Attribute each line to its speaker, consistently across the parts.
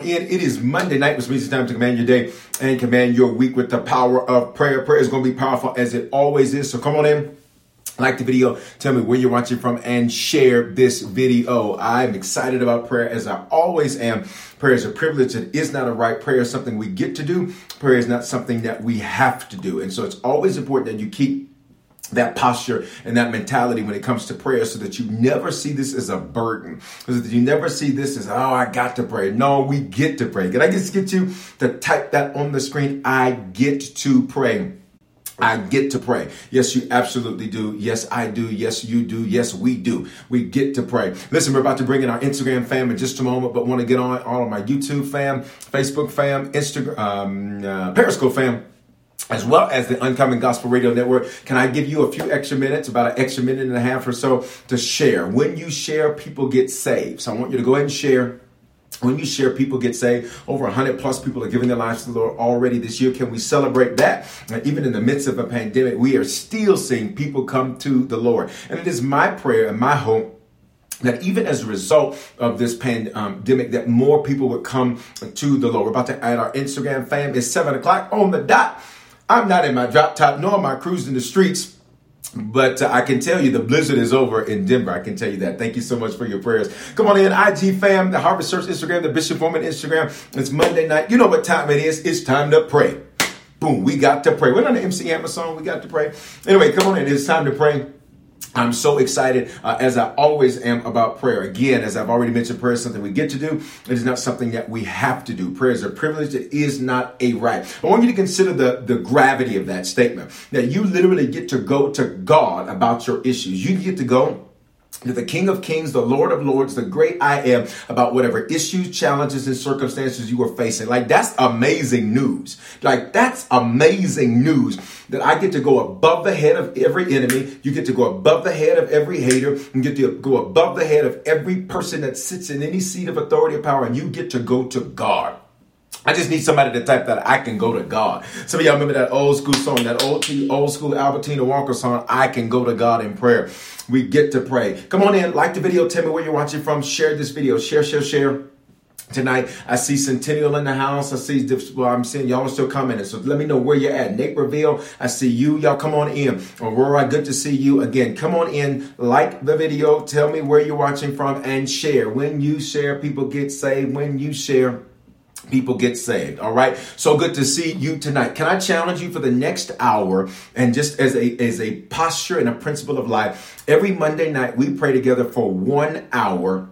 Speaker 1: And it is Monday night, which means it's time to command your day and command your week with the power of prayer. Prayer is going to be powerful as it always is. So come on in. Like the video, tell me where you're watching from, and share this video. I'm excited about prayer as I always am. Prayer is a privilege. It is not a right. Prayer is something we get to do. Prayer is not something that we have to do. And so it's always important that you keep that posture and that mentality when it comes to prayer so that you never see this as a burden so that you never see this as oh i got to pray no we get to pray can i just get you to type that on the screen i get to pray I get to pray. Yes, you absolutely do. Yes, I do. Yes, you do. Yes, we do. We get to pray. Listen, we're about to bring in our Instagram fam in just a moment, but want to get on all of my YouTube fam, Facebook fam, Instagram, um, uh, Periscope fam as well as the Uncommon Gospel Radio Network. Can I give you a few extra minutes, about an extra minute and a half or so to share? When you share, people get saved. So I want you to go ahead and share. When you share, people get saved. Over 100 plus people are giving their lives to the Lord already this year. Can we celebrate that? Even in the midst of a pandemic, we are still seeing people come to the Lord. And it is my prayer and my hope that even as a result of this pandemic, that more people would come to the Lord. We're about to add our Instagram fam. It's seven o'clock on the dot. I'm not in my drop top, nor am I cruising the streets. But uh, I can tell you the blizzard is over in Denver. I can tell you that. Thank you so much for your prayers. Come on in, IG fam, the Harvest Church Instagram, the Bishop Foreman Instagram. It's Monday night. You know what time it is. It's time to pray. Boom, we got to pray. We're on the MC Hammer song. We got to pray. Anyway, come on in. It's time to pray. I'm so excited, uh, as I always am, about prayer. Again, as I've already mentioned, prayer is something we get to do. It is not something that we have to do. Prayer is a privilege. It is not a right. I want you to consider the, the gravity of that statement. That you literally get to go to God about your issues. You get to go to the King of Kings, the Lord of Lords, the great I am about whatever issues, challenges, and circumstances you are facing. Like, that's amazing news. Like, that's amazing news that I get to go above the head of every enemy. You get to go above the head of every hater. You get to go above the head of every person that sits in any seat of authority or power, and you get to go to God. I just need somebody to type that I can go to God. Some of y'all remember that old school song, that old, old school Albertina Walker song, I can go to God in prayer. We get to pray. Come on in, like the video, tell me where you're watching from, share this video, share, share, share. Tonight, I see Centennial in the house. I see, well, I'm seeing y'all are still commenting. So let me know where you're at. Nate Naperville, I see you. Y'all come on in. Aurora, good to see you again. Come on in, like the video, tell me where you're watching from, and share. When you share, people get saved. When you share, people get saved. All right. So good to see you tonight. Can I challenge you for the next hour and just as a, as a posture and a principle of life, every Monday night we pray together for one hour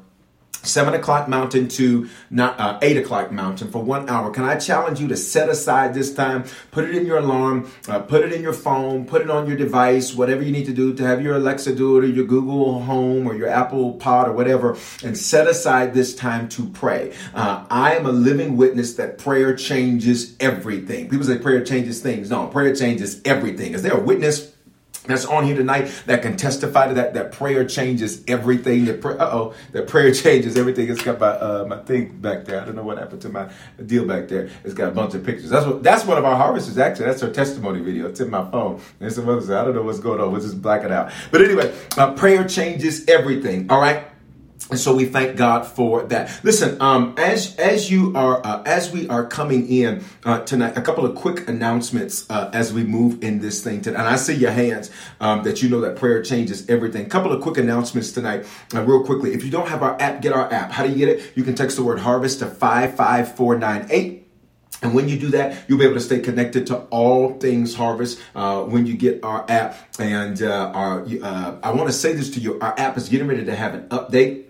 Speaker 1: seven o'clock mountain to not, uh, eight o'clock mountain for one hour. Can I challenge you to set aside this time? Put it in your alarm, uh, put it in your phone, put it on your device, whatever you need to do to have your Alexa do it or your Google Home or your Apple Pod or whatever, and set aside this time to pray. Uh, I am a living witness that prayer changes everything. People say prayer changes things. No, prayer changes everything. Is there a witness? That's on here tonight that can testify to that that prayer changes everything that pray, uh-oh that prayer changes everything. It's got my uh, my thing back there. I don't know what happened to my deal back there. It's got a bunch of pictures. That's what that's one of our harvesters actually that's her testimony video. It's in my phone. And some others i don't know what's going on. We'll just black it out. But anyway uh, prayer changes everything. All right and so we thank God for that. Listen, um, as as you are uh, as we are coming in uh, tonight, a couple of quick announcements uh, as we move in this thing. Tonight. And I see your hands um, that you know that prayer changes everything. Couple of quick announcements tonight, uh, real quickly. If you don't have our app, get our app. How do you get it? You can text the word harvest to five five four nine eight. And when you do that, you'll be able to stay connected to all things Harvest uh, when you get our app. And uh, our, uh, I want to say this to you: our app is getting ready to have an update.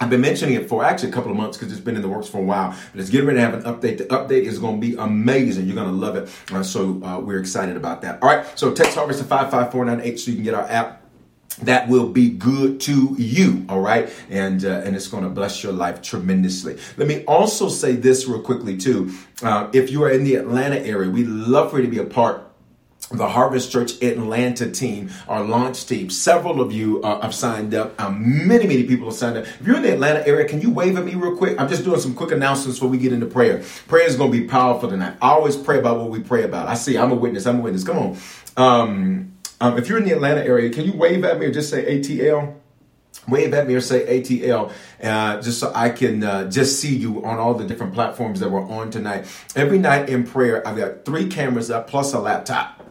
Speaker 1: I've been mentioning it for actually a couple of months because it's been in the works for a while. But it's getting ready to have an update. The update is going to be amazing. You're going to love it. Uh, so uh, we're excited about that. All right. So text Harvest to 55498 so you can get our app that will be good to you all right and uh, and it's going to bless your life tremendously let me also say this real quickly too uh, if you are in the atlanta area we'd love for you to be a part the Harvest Church Atlanta team, our launch team. Several of you uh, have signed up. Um, many, many people have signed up. If you're in the Atlanta area, can you wave at me real quick? I'm just doing some quick announcements before we get into prayer. Prayer is going to be powerful tonight. I always pray about what we pray about. I see. I'm a witness. I'm a witness. Come on. Um, um, if you're in the Atlanta area, can you wave at me or just say ATL? wave at me or say ATL, uh, just so I can uh, just see you on all the different platforms that we're on tonight. Every night in prayer, I've got three cameras up plus a laptop.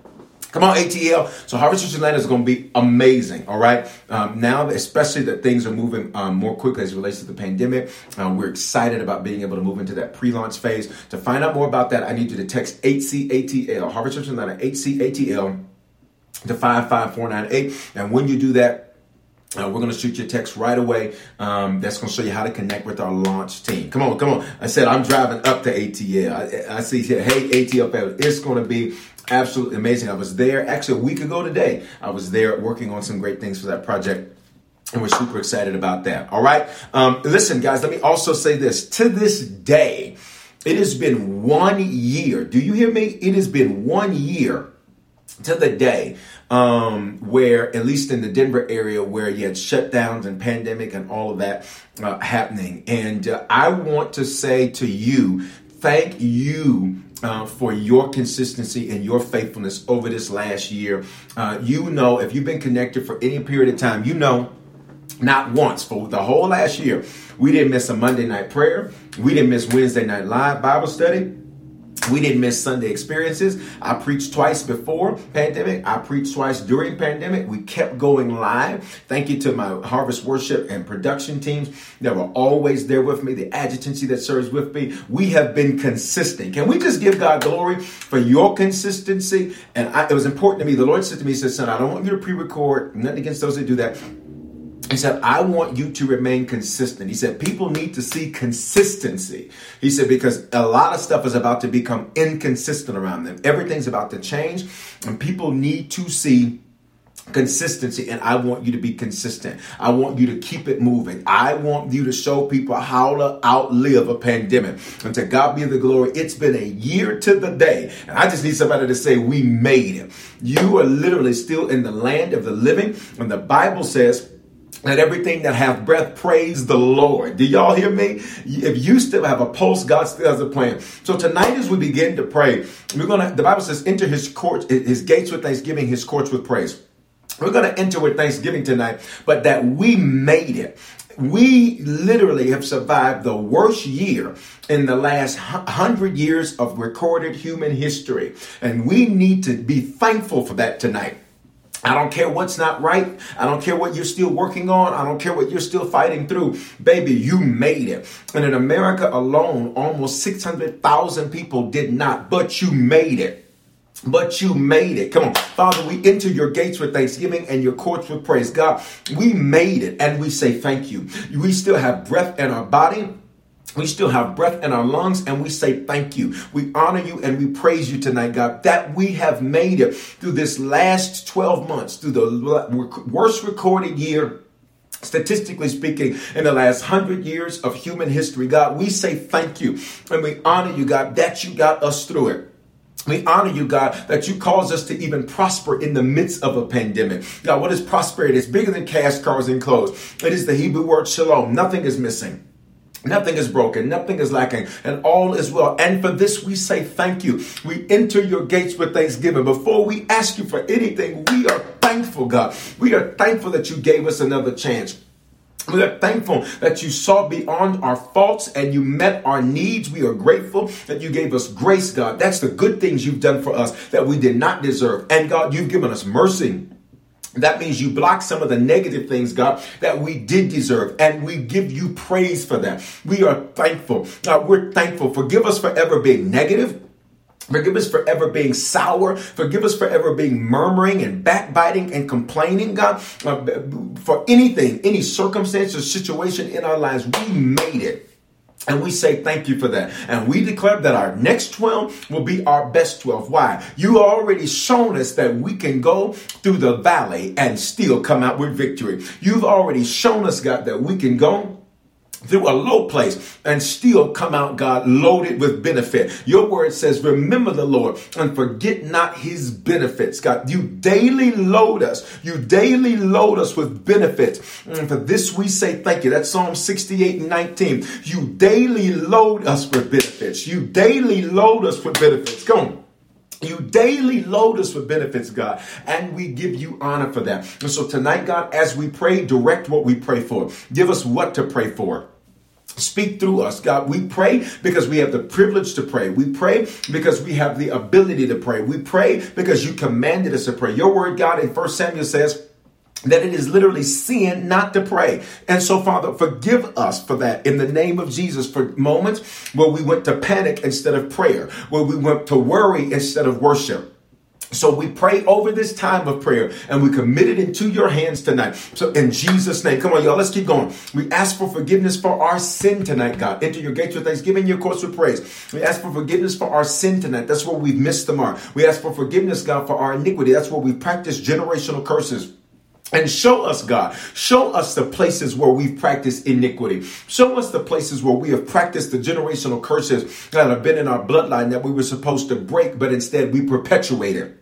Speaker 1: Come on, ATL. So Harvest Church Atlanta is going to be amazing. All right. Um, now, especially that things are moving um, more quickly as it relates to the pandemic, um, we're excited about being able to move into that pre-launch phase. To find out more about that, I need you to text HCATL, Harvest Church Atlanta, HCATL to 55498. And when you do that, uh, we're going to shoot you a text right away. Um, that's going to show you how to connect with our launch team. Come on, come on. I said I'm driving up to ATL. I, I see here, hey, ATL family. It's going to be absolutely amazing. I was there actually a week ago today. I was there working on some great things for that project. And we're super excited about that. All right. Um, listen, guys, let me also say this. To this day, it has been one year. Do you hear me? It has been one year to the day um, where, at least in the Denver area, where you had shutdowns and pandemic and all of that uh, happening. And uh, I want to say to you, thank you for your consistency and your faithfulness over this last year. Uh, you know, if you've been connected for any period of time, you know, not once for the whole last year, we didn't miss a Monday night prayer. We didn't miss Wednesday night live Bible study. We didn't miss Sunday experiences. I preached twice before pandemic. I preached twice during pandemic. We kept going live. Thank you to my harvest worship and production teams that were always there with me, the adjutancy that serves with me. We have been consistent. Can we just give God glory for your consistency? And I, it was important to me. The Lord said to me, he said, son, I don't want you to pre-record. Nothing against those that do that. He said, I want you to remain consistent. He said, people need to see consistency. He said, because a lot of stuff is about to become inconsistent around them. Everything's about to change, and people need to see consistency and I want you to be consistent. I want you to keep it moving. I want you to show people how to outlive a pandemic. And to God be the glory. It's been a year to the day. And I just need somebody to say, we made it. You are literally still in the land of the living. And the Bible says, let everything that have breath praise the Lord. Do y'all hear me? If you still have a pulse, God still has a plan. So tonight, as we begin to pray, we're gonna. The Bible says, "Enter His courts, His gates with thanksgiving, His courts with praise." We're gonna enter with thanksgiving tonight, but that we made it. We literally have survived the worst year in the last hundred years of recorded human history, and we need to be thankful for that tonight. I don't care what's not right. I don't care what you're still working on. I don't care what you're still fighting through. Baby, you made it. And in America alone, almost 600,000 people did not, but you made it. But you made it. Come on. Father, we enter your gates with thanksgiving and your courts with praise. God, we made it and we say thank you. We still have breath in our body. We still have breath in our lungs and we say thank you. We honor you and we praise you tonight, God, that we have made it through this last 12 months, through the worst recorded year statistically speaking, in the last hundred years of human history. God, we say thank you and we honor you, God, that you got us through it. We honor you, God, that you cause us to even prosper in the midst of a pandemic. God, what is prosperity? It's bigger than cash, cars, and clothes. It is the Hebrew word shalom. Nothing is missing. Nothing is broken, nothing is lacking, and all is well. And for this we say thank you. We enter your gates with thanksgiving. Before we ask you for anything, we are thankful, God. We are thankful that you gave us another chance. We are thankful that you saw beyond our faults and you met our needs. We are grateful that you gave us grace, God. That's the good things you've done for us that we did not deserve. And God, you've given us mercy. That means you block some of the negative things, God, that we did deserve. And we give you praise for that. We are thankful. God, we're thankful. Forgive us for ever being negative. Forgive us for ever being sour. Forgive us for ever being murmuring and backbiting and complaining, God. Uh, for anything, any circumstance or situation in our lives, we made it. And we say thank you for that. And we declare that our next 12 will be our best 12. Why? You already shown us that we can go through the valley and still come out with victory. You've already shown us, God, that we can go through a low place and still come out, God, loaded with benefit. Your word says, remember the Lord and forget not his benefits. God, you daily load us. You daily load us with benefits. And for this we say thank you. That's Psalm 68 and 19. You daily load us with benefits. You daily load us with benefits. Come on. You daily load us with benefits, God, and we give you honor for that. And so tonight, God, as we pray, direct what we pray for. Give us what to pray for. Speak through us, God. We pray because we have the privilege to pray. We pray because we have the ability to pray. We pray because you commanded us to pray. Your word, God, in 1 Samuel says, that it is literally sin not to pray. And so, Father, forgive us for that in the name of Jesus for moments where we went to panic instead of prayer, where we went to worry instead of worship. So we pray over this time of prayer and we commit it into your hands tonight. So in Jesus' name, come on, y'all, let's keep going. We ask for forgiveness for our sin tonight, God. Enter your gates with thanksgiving, your courts with praise. We ask for forgiveness for our sin tonight. That's where we've missed the mark. We ask for forgiveness, God, for our iniquity. That's where we've practiced generational curses. And show us, God, show us the places where we've practiced iniquity. Show us the places where we have practiced the generational curses that have been in our bloodline that we were supposed to break, but instead we perpetuated.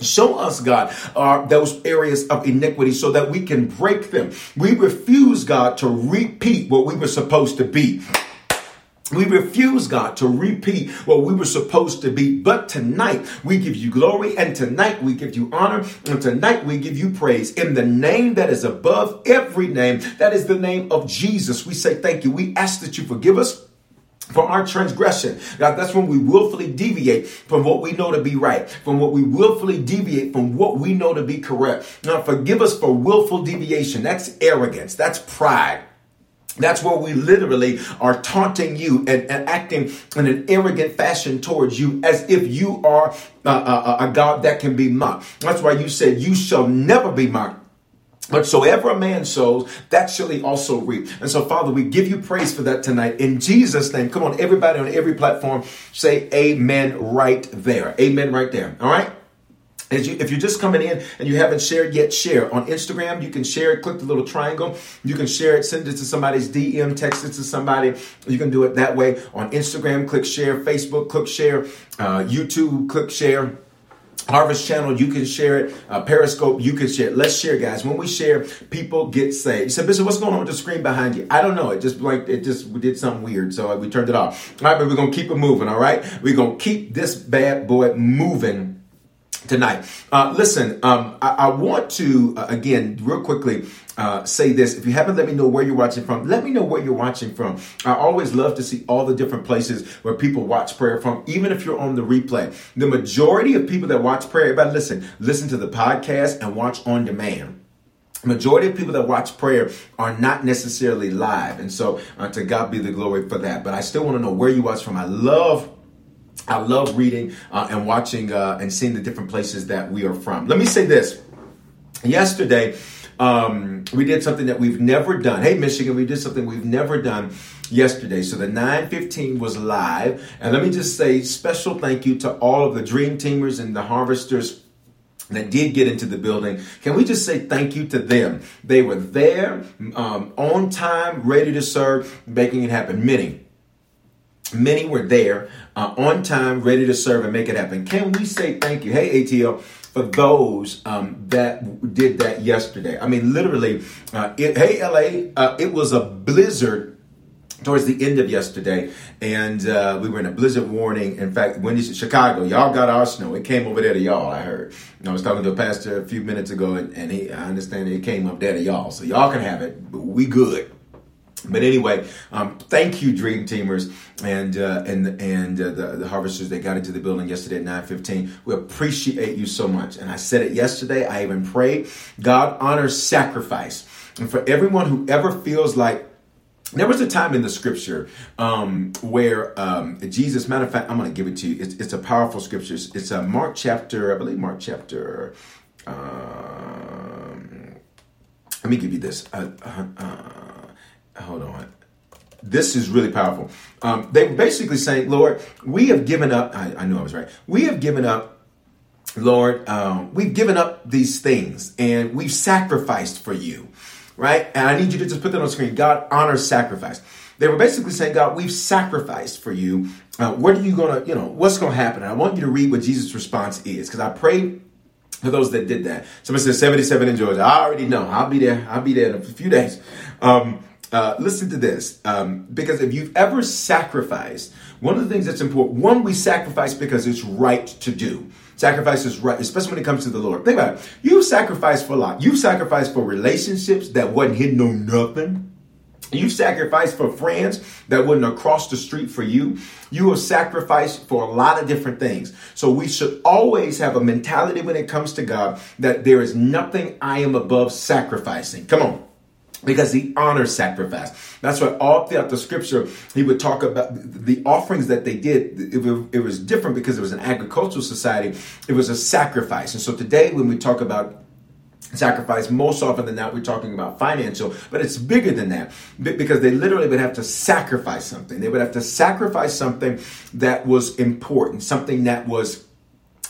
Speaker 1: Show us, God, uh, those areas of iniquity so that we can break them. We refuse, God, to repeat what we were supposed to be. We refuse, God, to repeat what we were supposed to be. But tonight we give you glory and tonight we give you honor and tonight we give you praise in the name that is above every name. That is the name of Jesus. We say thank you. We ask that you forgive us from our transgression. God, that's when we willfully deviate from what we know to be right, from what we willfully deviate from what we know to be correct. Now, forgive us for willful deviation. That's arrogance. That's pride. That's where we literally are taunting you and, and, acting in an arrogant fashion towards you as if you are a, a, a God that can be mocked. That's why you said, You shall never be mocked. But so ever a man sows, that shall he also reap. And so, Father, we give you praise for that tonight. In Jesus' name, come on, everybody on every platform, say amen right there. Amen right there. All right? You, if you're just coming in and you haven't shared yet, share. On Instagram, you can share it. Click the little triangle. You can share it. Send it to somebody's DM. Text it to somebody. You can do it that way. On Instagram, click share. Facebook, click share. Uh, YouTube, click share. Harvest Channel, you can share it. Uh, Periscope, you can share it. Let's share, guys. When we share, people get saved. You said, Bishop, what's going on with the screen behind you? I don't know. It just like it just we did something weird, so we turned it off. All right, but we're gonna keep it moving. All right, we're gonna keep this bad boy moving tonight. Uh, listen, um, I, I, want to, uh, again, real quickly, uh, say this. If you haven't let me know where you're watching from, let me know where you're watching from. I always love to see all the different places where people watch prayer from, even if you're on the replay. The majority of people that watch prayer, everybody listen, listen to the podcast and watch on demand majority of people that watch prayer are not necessarily live and so uh, to god be the glory for that but i still want to know where you watch from i love I love reading uh, and watching uh, and seeing the different places that we are from. Let me say this. Yesterday, um, we did something that we've never done. Hey, Michigan, we did something we've never done yesterday. So the 915 was live. And let me just say special thank you to all of the dream teamers and the harvesters that did get into the building. Can we just say thank you to them? They were there um, on time, ready to serve, making it happen. Many Many were there uh, on time, ready to serve and make it happen. Can we say thank you? Hey, ATL, for those um, that did that yesterday. I mean, literally, uh, it, hey, LA, uh, it was a blizzard towards the end of yesterday, and uh, we were in a blizzard warning. In fact, when you Chicago, y'all got our snow. It came over there to y'all. I heard. And I was talking to a pastor a few minutes ago, and, and he, I understand it came up there to y'all, so y'all can have it. we good. But anyway, um, thank you, Dream Teamers, and uh, and and uh, the, the harvesters that got into the building yesterday at nine fifteen. We appreciate you so much. And I said it yesterday. I even pray God honors sacrifice, and for everyone who ever feels like there was a time in the scripture um, where um, Jesus, matter of fact, I'm going to give it to you. It's, it's a powerful scripture. It's, a Mark chapter, I believe Mark chapter. Um, let me give you this. Uh, uh, uh, hold on. This is really powerful. Um, they were basically saying, Lord, we have given up. I, I knew I was right. We have given up Lord, um, we've given up these things and we've sacrificed for you right? And I need you to just put that on screen. God honors sacrifice. They were basically saying, God, we've sacrificed for you. Uh, what are you gonna, you know, what's gonna happen? And I want you to read what Jesus' response is, because I pray for those that did that. Somebody said 77 in Georgia. I already know. I'll be there. I'll be there in a few days. Um, uh, listen to this, um, because if you've ever sacrificed, one of the things that's important, one, we sacrifice because it's right to do. Sacrifice is right, especially when it comes to the Lord. Think about it. You sacrificed for a lot. You sacrificed for relationships that wasn't hitting no nothing. You sacrificed for friends that wouldn't across the street for you. You have sacrificed for a lot of different things. So we should always have a mentality when it comes to God that there is nothing I am above sacrificing. Come on because he honors sacrifice. That's why all throughout the scripture, he would talk about the offerings that they did. It, was different because it was an agricultural society. It was a sacrifice. And so today, when we talk about sacrifice, most often than not, we're talking about financial, but it's bigger than that because they literally would have to sacrifice something. They would have to sacrifice something that was important, something that was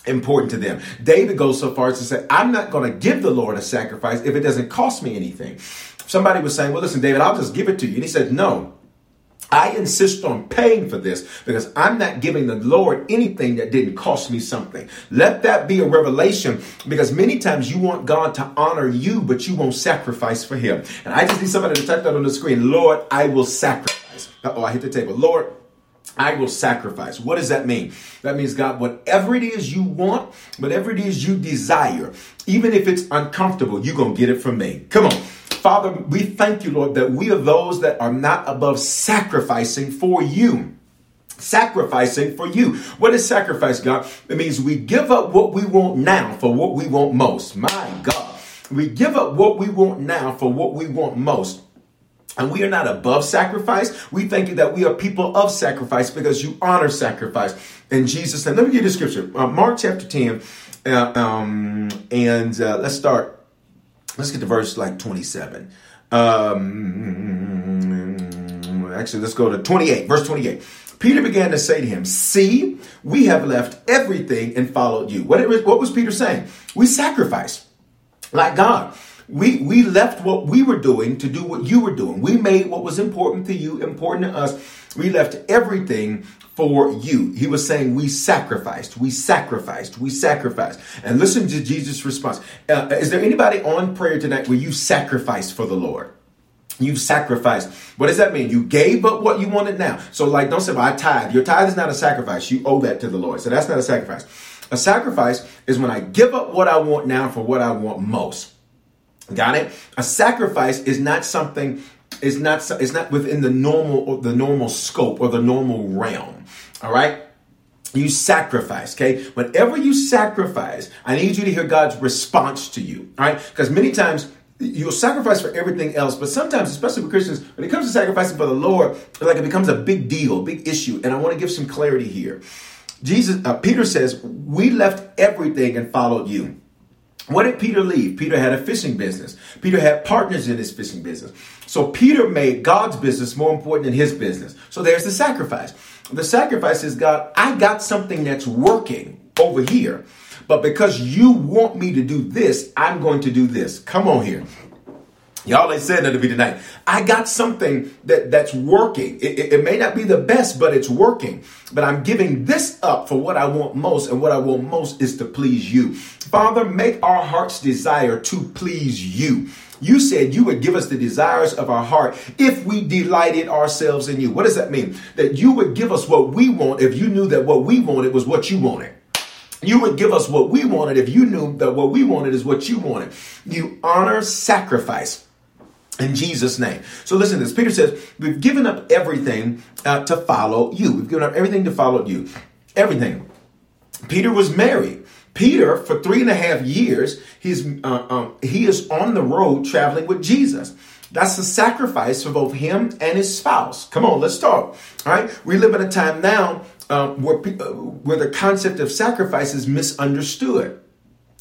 Speaker 1: important to them. David goes so far as to say, I'm not going to give the Lord a sacrifice if it doesn't cost me anything. Somebody was saying, Well, listen, David, I'll just give it to you. And he said, No. I insist on paying for this because I'm not giving the Lord anything that didn't cost me something. Let that be a revelation because many times you want God to honor you, but you won't sacrifice for Him. And I just need somebody to type that on the screen Lord, I will sacrifice. Oh, I hit the table. Lord, I will sacrifice. What does that mean? That means, God, whatever it is you want, whatever it is you desire, even if it's uncomfortable, you're going to get it from me. Come on. Father, we thank you, Lord, that we are those that are not above sacrificing for you sacrificing for you. What is sacrifice, God? It means we give up what we want now for what we want most. My God. We give up what we want now for what we want most. And we are not above sacrifice. We thank you that we are people of sacrifice because you honor sacrifice. In Jesus' name. Let me give you the scripture. Uh, Mark chapter 10. Uh, um, and uh, let's start Let's get to verse like 27. Um, actually, let's go to 28, verse 28. Peter began to say to him, See, we have left everything and followed you. What, what was Peter saying? We sacrificed like God. We, we left what we were doing to do what you were doing. We made what was important to you important to us. We left everything for you. He was saying, We sacrificed, we sacrificed, we sacrificed. And listen to Jesus' response. Uh, is there anybody on prayer tonight where you sacrificed for the Lord? You've sacrificed. What does that mean? You gave up what you wanted now. So, like, don't say, well, I tithe. Your tithe is not a sacrifice. You owe that to the Lord. So, that's not a sacrifice. A sacrifice is when I give up what I want now for what I want most. Got it? A sacrifice is not something is not it's not within the normal the normal scope or the normal realm. All right? You sacrifice, okay? Whenever you sacrifice, I need you to hear God's response to you. All right? Because many times you'll sacrifice for everything else, but sometimes, especially with Christians, when it comes to sacrificing for the Lord, like it becomes a big deal, big issue. And I want to give some clarity here. Jesus, uh, Peter says, "We left everything and followed you." What did Peter leave? Peter had a fishing business. Peter had partners in his fishing business. So Peter made God's business more important than his business. So there's the sacrifice. The sacrifice is God, I got something that's working over here. But because you want me to do this, I'm going to do this. Come on here. Y'all ain't saying that to me tonight. I got something that, that's working. It, it, it, may not be the best, but it's working. But I'm giving this up for what I want most, and what I want most is to please you. Father, make our heart's desire to please you. You said you would give us the desires of our heart if we delighted ourselves in you. What does that mean? That you would give us what we want if you knew that what we wanted was what you wanted. You would give us what we wanted if you knew that what we wanted is what you wanted. You honor sacrifice in Jesus' name. So listen to this. Peter says, We've given up everything uh, to follow you. We've given up everything to follow you. Everything. Peter was married. Peter, for three and a half years, he's uh, um, he is on the road traveling with Jesus. That's a sacrifice for both him and his spouse. Come on, let's talk. All right, we live in a time now uh, where uh, where the concept of sacrifice is misunderstood.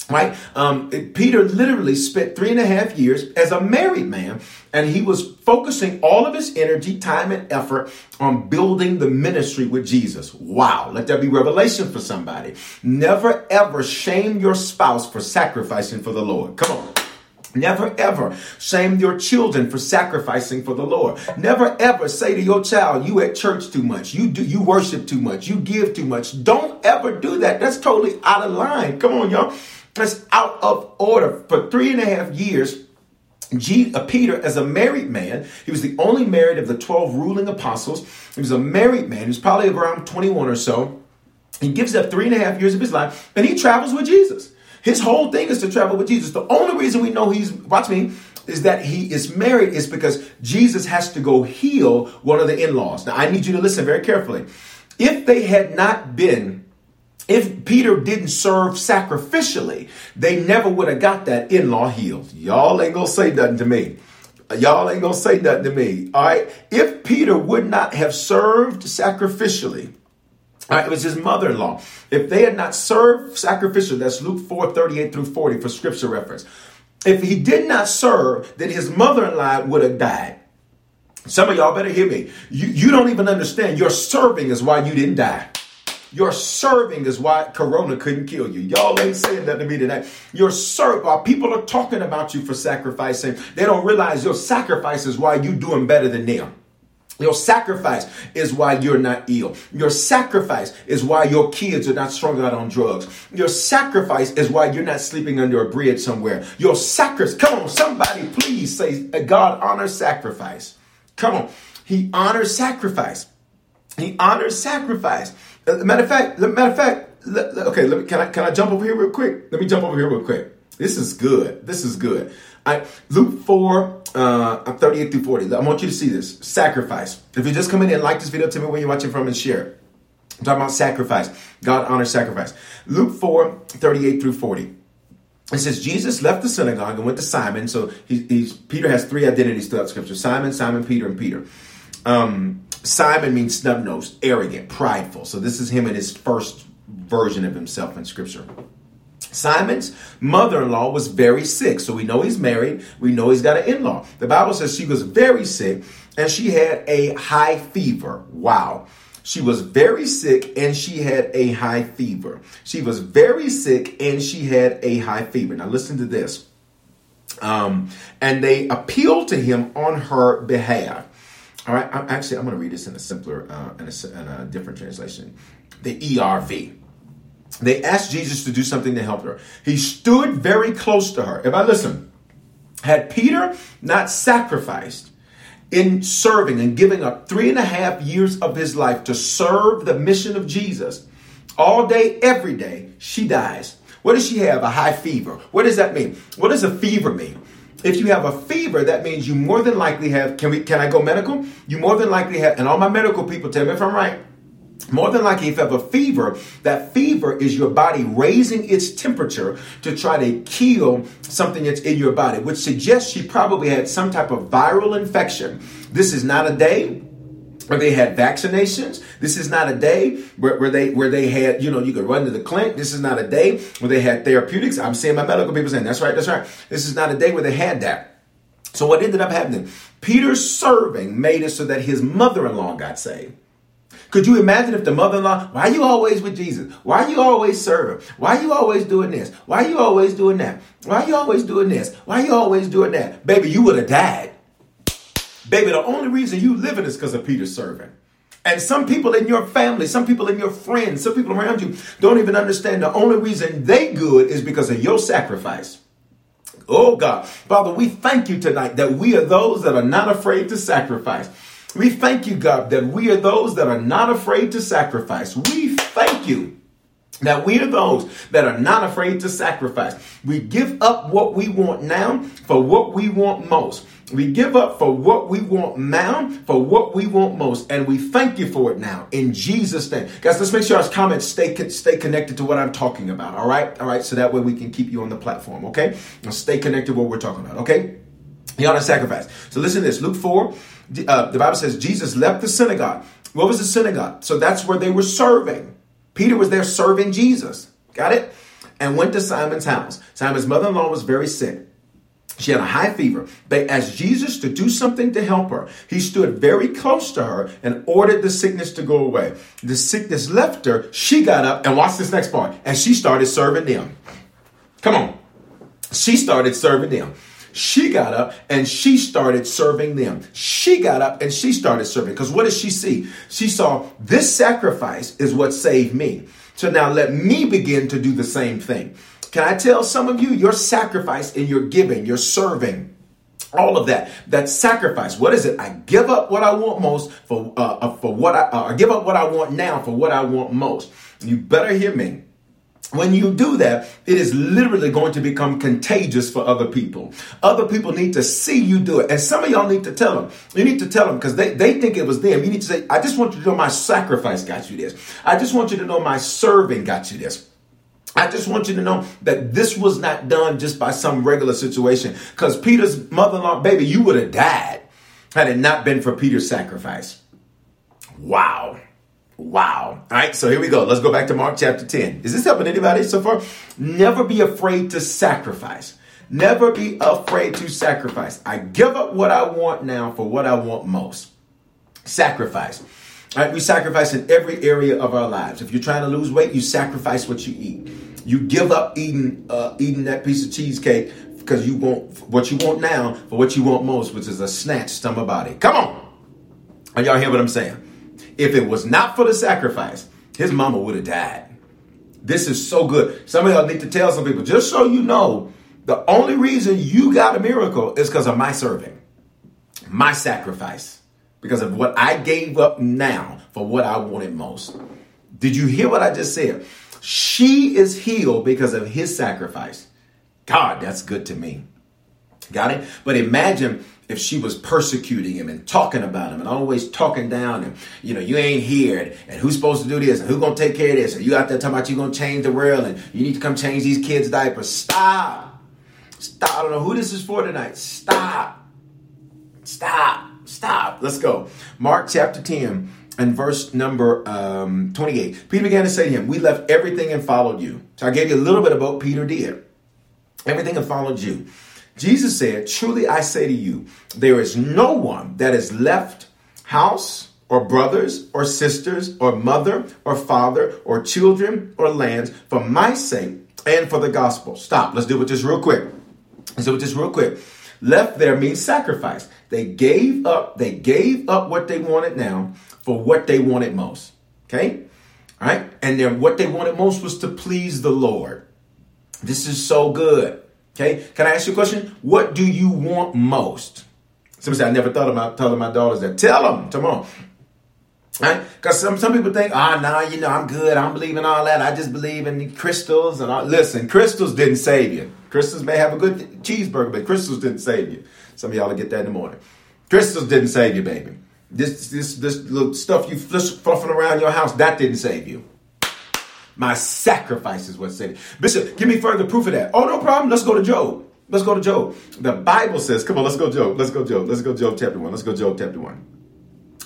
Speaker 1: Right? Um, Peter literally spent three and a half years as a married man, and he was focusing all of his energy, time, and effort on building the ministry with Jesus. Wow. Let that be revelation for somebody. Never ever shame your spouse for sacrificing for the Lord. Come on. Never ever shame your children for sacrificing for the Lord. Never ever say to your child, you at church too much. You do, you worship too much. You give too much. Don't ever do that. That's totally out of line. Come on, y'all. That's out of order. For three and a half years, G, uh, Peter, as a married man, he was the only married of the 12 ruling apostles. He was a married man. He was probably around 21 or so. He gives up three and a half years of his life and he travels with Jesus. His whole thing is to travel with Jesus. The only reason we know he's, watch me, is that he is married is because Jesus has to go heal one of the in laws. Now, I need you to listen very carefully. If they had not been if Peter didn't serve sacrificially, they never would have got that in law healed. Y'all ain't gonna say nothing to me. Y'all ain't gonna say nothing to me. All right. If Peter would not have served sacrificially, all right, it was his mother in law. If they had not served sacrificially, that's Luke 4 38 through 40 for scripture reference. If he did not serve, then his mother in law would have died. Some of y'all better hear me. You, you don't even understand. Your serving is why you didn't die. Your serving is why Corona couldn't kill you. Y'all ain't saying that to me tonight. Your serve while people are talking about you for sacrificing, they don't realize your sacrifice is why you're doing better than them. Your sacrifice is why you're not ill. Your sacrifice is why your kids are not strung out on drugs. Your sacrifice is why you're not sleeping under a bridge somewhere. Your sacrifice, come on, somebody please say, uh, God honors sacrifice. Come on. He honors sacrifice. He honors sacrifice. Uh, matter of fact, matter of fact, okay, let me, can I can I jump over here real quick? Let me jump over here real quick. This is good. This is good. I, Luke 4, uh, 38 through 40. I want you to see this. Sacrifice. If you're just coming in, and like this video, tell me where you're watching from and share. I'm talking about sacrifice. God honors sacrifice. Luke 4, 38 through 40. It says Jesus left the synagogue and went to Simon. So he, he's Peter has three identities throughout Scripture: Simon, Simon, Peter, and Peter. Um, Simon means snub nosed, arrogant, prideful. So this is him in his first version of himself in scripture. Simon's mother in law was very sick. So we know he's married. We know he's got an in law. The Bible says she was very sick and she had a high fever. Wow. She was very sick and she had a high fever. She was very sick and she had a high fever. Now listen to this. Um, and they appealed to him on her behalf. All right, I'm, actually, I'm going to read this in a simpler, uh, in, a, in a different translation. The ERV. They asked Jesus to do something to help her. He stood very close to her. If I listen, had Peter not sacrificed in serving and giving up three and a half years of his life to serve the mission of Jesus, all day, every day, she dies. What does she have? A high fever. What does that mean? What does a fever mean? If you have a fever, that means you more than likely have. Can we? Can I go medical? You more than likely have. And all my medical people tell me if I'm right. More than likely, if you have a fever, that fever is your body raising its temperature to try to kill something that's in your body, which suggests she probably had some type of viral infection. This is not a day where they had vaccinations. This is not a day where, where, they where they had, you know, you could run to the clinic. This is not a day where they had therapeutics. I'm seeing my medical people saying, that's right, that's right. This is not a day where they had that. So what ended up happening? Peter's serving made it so that his mother-in-law got saved. Could you imagine if the mother-in-law, why are you always with Jesus? Why are you always serving? Why are you always doing this? Why are you always doing that? Why are you always doing this? Why are you always doing that? Baby, you would have died. Baby, the only reason you living is because of Peter's servant. And some people in your family, some people in your friends, some people around you don't even understand the only reason they good is because of your sacrifice. Oh God. Father, we thank you tonight that we are those that are not afraid to sacrifice. We thank you, God, that we are those that are not afraid to sacrifice. We thank you that we are those that are not afraid to sacrifice. We give up what we want now for what we want most. We give up for what we want now, for what we want most, and we thank you for it now in Jesus' name. Guys, let's make sure our comments stay stay connected to what I'm talking about. All right, all right, so that way we can keep you on the platform. Okay, now stay connected to what we're talking about. Okay, you ought to sacrifice. So listen to this, Luke four. Uh, the Bible says Jesus left the synagogue. What was the synagogue? So that's where they were serving. Peter was there serving Jesus. Got it? And went to Simon's house. Simon's mother-in-law was very sick. She had a high fever. They asked Jesus to do something to help her. He stood very close to her and ordered the sickness to go away. The sickness left her. She got up and watch this next part. And she started serving them. Come on. She started serving them. She got up and she started serving them. She got up and she started serving. Because what did she see? She saw this sacrifice is what saved me. So now let me begin to do the same thing. Can I tell some of you your sacrifice and your giving, your serving, all of that, that sacrifice. What is it? I give up what I want most for uh, uh for what I, uh, I give up what I want now for what I want most. You better hear me. When you do that, it is literally going to become contagious for other people. Other people need to see you do it. And some of y'all need to tell them. You need to tell them because they, they think it was them. You need to say, I just want you to know my sacrifice got you this. I just want you to know my serving got you this. I just want you to know that this was not done just by some regular situation. Because Peter's mother in law, baby, you would have died had it not been for Peter's sacrifice. Wow. Wow. All right, so here we go. Let's go back to Mark chapter 10. Is this helping anybody so far? Never be afraid to sacrifice. Never be afraid to sacrifice. I give up what I want now for what I want most. Sacrifice. Right, we sacrifice in every area of our lives. If you're trying to lose weight, you sacrifice what you eat. You give up eating uh, eating that piece of cheesecake because you want what you want now for what you want most, which is a snatch stomach body. Come on, are y'all hear what I'm saying? If it was not for the sacrifice, his mama would have died. This is so good. Some of y'all need to tell some people, just so you know, the only reason you got a miracle is because of my serving, my sacrifice, because of what I gave up now for what I wanted most. Did you hear what I just said? She is healed because of his sacrifice. God, that's good to me. Got it? But imagine if she was persecuting him and talking about him and always talking down and you know you ain't here and, and who's supposed to do this and who's gonna take care of this and you out there talking about you gonna change the world and you need to come change these kids diapers stop stop i don't know who this is for tonight stop stop stop let's go mark chapter 10 and verse number um, 28 peter began to say to him we left everything and followed you so i gave you a little bit about peter did everything and followed you Jesus said, Truly I say to you, there is no one that has left house or brothers or sisters or mother or father or children or lands for my sake and for the gospel. Stop. Let's deal with this real quick. Let's deal with this real quick. Left there means sacrifice. They gave up, they gave up what they wanted now for what they wanted most. Okay? All right? And then what they wanted most was to please the Lord. This is so good. Okay, can I ask you a question? What do you want most? Somebody said, I never thought about telling my daughters that. Tell them, on. Right? Because some, some people think, ah, oh, nah, you know, I'm good. I'm believing all that. I just believe in crystals. And all. Listen, crystals didn't save you. Crystals may have a good cheeseburger, but crystals didn't save you. Some of y'all will get that in the morning. Crystals didn't save you, baby. This this this little stuff you fluffing around your house, that didn't save you. My sacrifice is what saved. Bishop, give me further proof of that. Oh, no problem. Let's go to Job. Let's go to Job. The Bible says, come on, let's go Job. Let's go Job. Let's go Job chapter 1. Let's go Job chapter 1.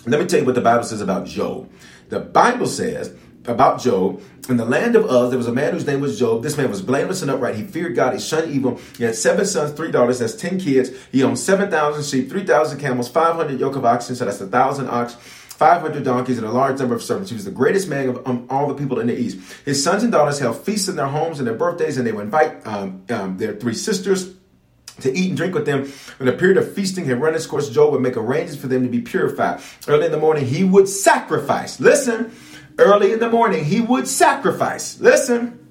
Speaker 1: Let me tell you what the Bible says about Job. The Bible says about Job, in the land of Uz, there was a man whose name was Job. This man was blameless and upright. He feared God. He shunned evil. He had seven sons, three daughters. That's 10 kids. He owned 7,000 sheep, 3,000 camels, 500 yoke of oxen. So that's a 1,000 ox 500 donkeys, and a large number of servants. He was the greatest man of um, all the people in the East. His sons and daughters held feasts in their homes and their birthdays, and they would invite um, um, their three sisters to eat and drink with them. When a period of feasting had run its course, Job would make arrangements for them to be purified. Early in the morning, he would sacrifice. Listen, early in the morning, he would sacrifice. Listen,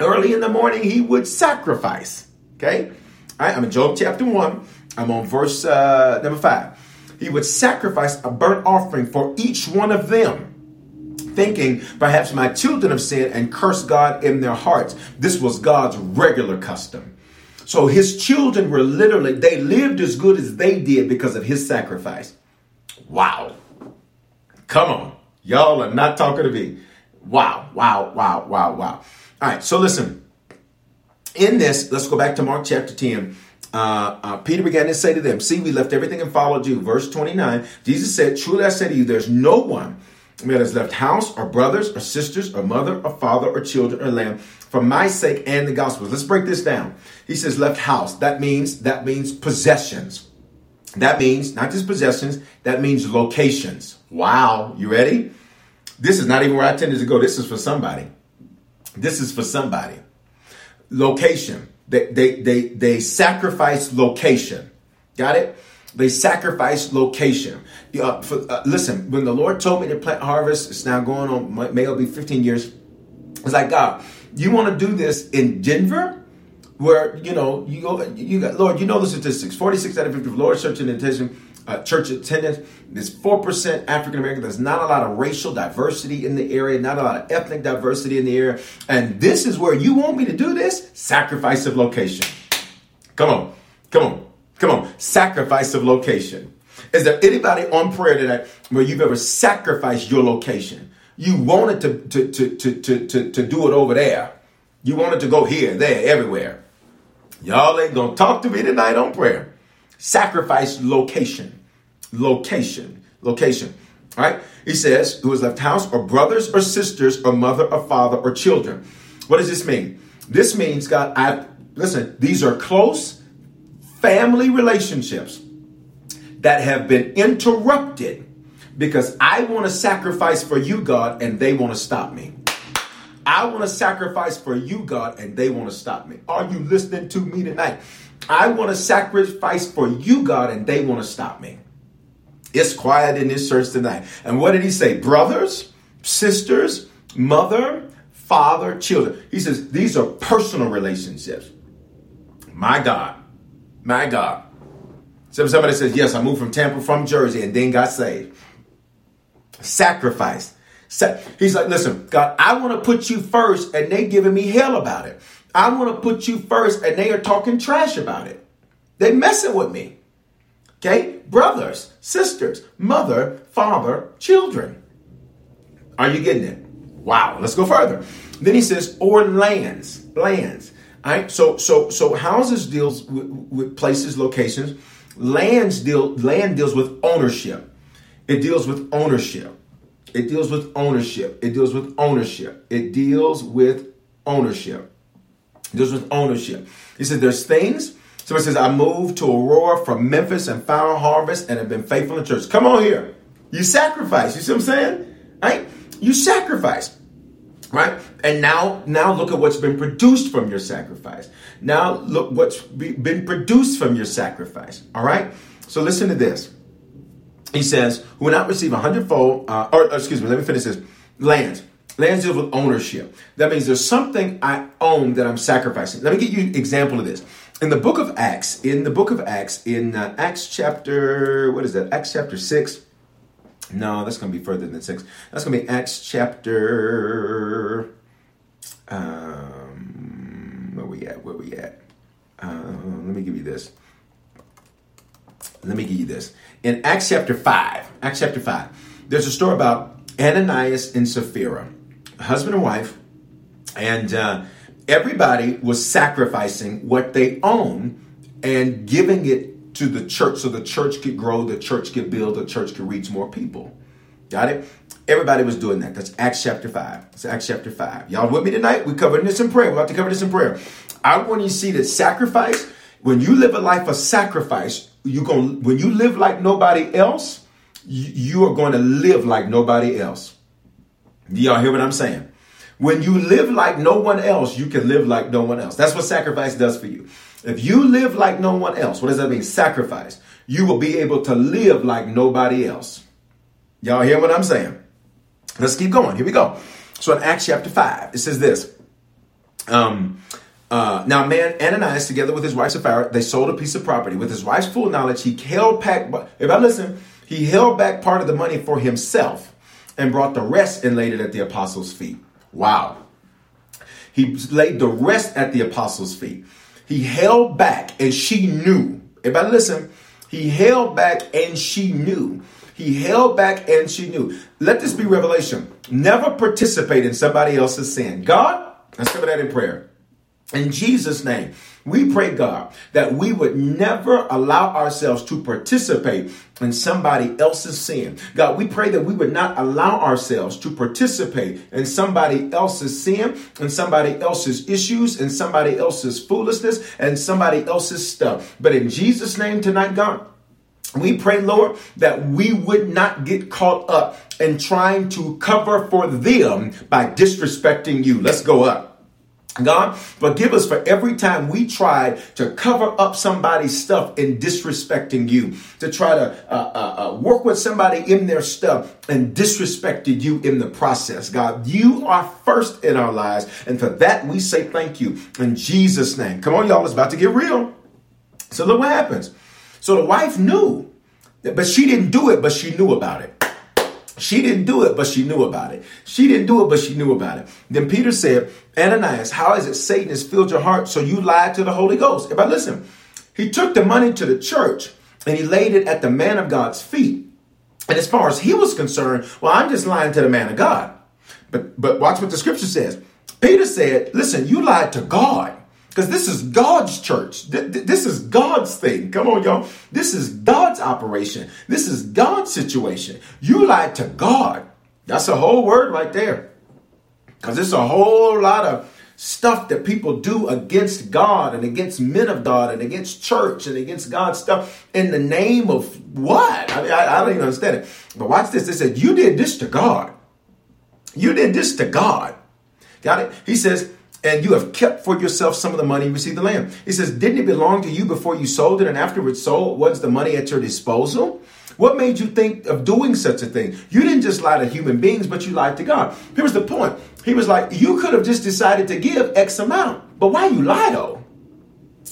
Speaker 1: early in the morning, he would sacrifice. Okay? I'm in Job chapter 1. I'm on verse uh, number 5. He would sacrifice a burnt offering for each one of them, thinking, perhaps my children have sinned and cursed God in their hearts. This was God's regular custom. So his children were literally, they lived as good as they did because of his sacrifice. Wow. Come on. Y'all are not talking to me. Wow, wow, wow, wow, wow. All right, so listen. In this, let's go back to Mark chapter 10. Uh, uh, Peter began to say to them, See, we left everything and followed you. Verse 29, Jesus said, Truly I say to you, there's no one that has left house or brothers or sisters or mother or father or children or lamb for my sake and the gospel. Let's break this down. He says left house. That means that means possessions. That means not just possessions, that means locations. Wow, you ready? This is not even where I tended to go. This is for somebody. This is for somebody. Location. They they they they sacrifice location. Got it? They sacrifice location. Uh, for, uh, listen, when the Lord told me to plant harvest, it's now going on. May, it be 15 years. It's like God, you want to do this in Denver? where you know you go you got Lord you know the statistics 46 out of 50 Lord church attendance uh, church attendance. There's 4% African American. There's not a lot of racial diversity in the area not a lot of ethnic diversity in the area. And this is where you want me to do this? Sacrifice of location. Come on. Come on. Come on. Sacrifice of location. Is there anybody on prayer today where you've ever sacrificed your location? You wanted to to to to to, to, to do it over there. You wanted to go here there everywhere. Y'all ain't gonna talk to me tonight on prayer. Sacrifice location. Location. Location. All right? He says, who has left house or brothers or sisters or mother or father or children. What does this mean? This means, God, I listen, these are close family relationships that have been interrupted because I want to sacrifice for you, God, and they want to stop me. I want to sacrifice for you, God, and they want to stop me. Are you listening to me tonight? I want to sacrifice for you, God, and they want to stop me. It's quiet in this church tonight. And what did he say? Brothers, sisters, mother, father, children. He says these are personal relationships. My God, my God. So somebody says, Yes, I moved from Tampa, from Jersey, and then got saved. Sacrifice. He's like, listen, God, I want to put you first, and they giving me hell about it. I want to put you first, and they are talking trash about it. They messing with me. Okay? Brothers, sisters, mother, father, children. Are you getting it? Wow. Let's go further. Then he says, or lands, lands. All right. So, so, so houses deals with, with places, locations. Lands deal, land deals with ownership. It deals with ownership. It deals with ownership. It deals with ownership. It deals with ownership. It deals with ownership. He said there's things. Somebody says, I moved to Aurora from Memphis and found harvest and have been faithful in church. Come on here. You sacrifice. You see what I'm saying? Right? You sacrifice. Right? And now, now look at what's been produced from your sacrifice. Now look what's been produced from your sacrifice. All right? So listen to this he says, who will not receive a hundredfold, uh, or, or excuse me, let me finish this. Lands. Lands deals with ownership. That means there's something I own that I'm sacrificing. Let me give you an example of this. In the book of Acts, in the book of Acts, in uh, Acts chapter, what is that? Acts chapter 6. No, that's going to be further than 6. That's going to be Acts chapter, um, where we at? Where we at? Um, let me give you this. Let me give you this. In Acts chapter 5, Acts chapter 5, there's a story about Ananias and Sapphira, husband and wife, and uh, everybody was sacrificing what they own and giving it to the church so the church could grow, the church could build, the church could reach more people. Got it? Everybody was doing that. That's Acts chapter 5. It's Acts chapter 5. Y'all with me tonight? We're covering this in prayer. We're about to cover this in prayer. I want you to see that sacrifice, when you live a life of sacrifice, you going when you live like nobody else, you, you are going to live like nobody else. Do y'all hear what I'm saying? When you live like no one else, you can live like no one else. That's what sacrifice does for you. If you live like no one else, what does that mean? Sacrifice. You will be able to live like nobody else. Y'all hear what I'm saying? Let's keep going. Here we go. So in Acts chapter 5, it says this. Um, Uh, now, man, Ananias, together with his wife Sapphira, they sold a piece of property. With his wife's full knowledge, he held back. If I listen, he held back part of the money for himself and brought the rest and laid it at the apostles' feet. Wow. He laid the rest at the apostles' feet. He held back, and she knew. I listen, he held back, and she knew. He held back, and she knew. Let this be revelation. Never participate in somebody else's sin. God, let's cover that in prayer. In Jesus' name, we pray, God, that we would never allow ourselves to participate in somebody else's sin. God, we pray that we would not allow ourselves to participate in somebody else's sin, and somebody else's issues, and somebody else's foolishness, and somebody else's stuff. But in Jesus' name tonight, God, we pray, Lord, that we would not get caught up in trying to cover for them by disrespecting you. Let's go up. God, forgive us for every time we tried to cover up somebody's stuff in disrespecting you, to try to uh, uh, uh, work with somebody in their stuff and disrespected you in the process. God, you are first in our lives. And for that, we say thank you in Jesus' name. Come on, y'all, it's about to get real. So look what happens. So the wife knew, but she didn't do it, but she knew about it. She didn't do it, but she knew about it. She didn't do it, but she knew about it. Then Peter said, Ananias, how is it Satan has filled your heart so you lied to the Holy Ghost? If I listen, he took the money to the church and he laid it at the man of God's feet. And as far as he was concerned, well, I'm just lying to the man of God. But but watch what the scripture says. Peter said, listen, you lied to God. Because this is God's church. This is God's thing. Come on, y'all. This is God's operation. This is God's situation. You lied to God. That's a whole word right there. Because it's a whole lot of stuff that people do against God and against men of God and against church and against God's stuff in the name of what? I, mean, I, I don't even understand it. But watch this. They said, You did this to God. You did this to God. Got it? He says, and you have kept for yourself some of the money you received the land. He says, Didn't it belong to you before you sold it and afterwards sold? Was the money at your disposal? What made you think of doing such a thing? You didn't just lie to human beings, but you lied to God. Here's the point. He was like, You could have just decided to give X amount, but why you lie though?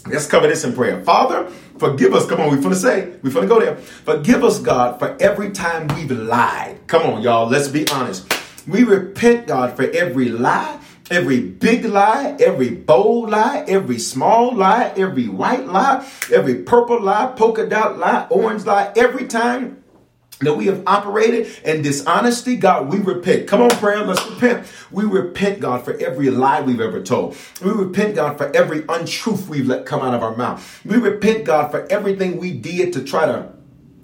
Speaker 1: Let's cover this in prayer. Father, forgive us. Come on, we're to say, we're going to go there. Forgive us, God, for every time we've lied. Come on, y'all, let's be honest. We repent, God, for every lie Every big lie, every bold lie, every small lie, every white lie, every purple lie, polka dot lie, orange lie, every time that we have operated in dishonesty, God, we repent. Come on, prayer, let's repent. We repent, God, for every lie we've ever told. We repent, God, for every untruth we've let come out of our mouth. We repent, God, for everything we did to try to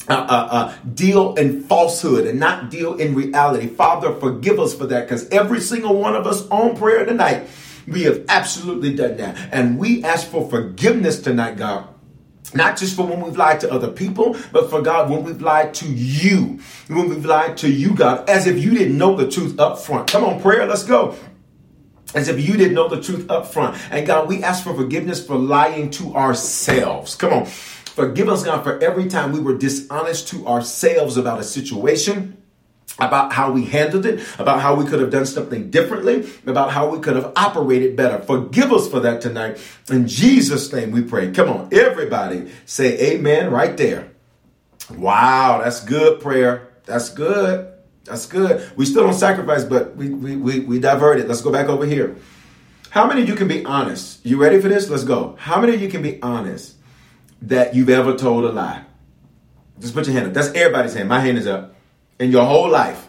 Speaker 1: uh, uh, uh, deal in falsehood and not deal in reality. Father, forgive us for that because every single one of us on prayer tonight, we have absolutely done that. And we ask for forgiveness tonight, God. Not just for when we've lied to other people, but for God, when we've lied to you. When we've lied to you, God, as if you didn't know the truth up front. Come on, prayer, let's go as if you didn't know the truth up front. And God, we ask for forgiveness for lying to ourselves. Come on. Forgive us, God, for every time we were dishonest to ourselves about a situation about how we handled it, about how we could have done something differently, about how we could have operated better. Forgive us for that tonight. In Jesus' name we pray. Come on, everybody say amen right there. Wow, that's good prayer. That's good. That's good. We still don't sacrifice, but we, we, we, we diverted. Let's go back over here. How many of you can be honest? You ready for this? Let's go. How many of you can be honest that you've ever told a lie? Just put your hand up. That's everybody's hand. My hand is up. In your whole life.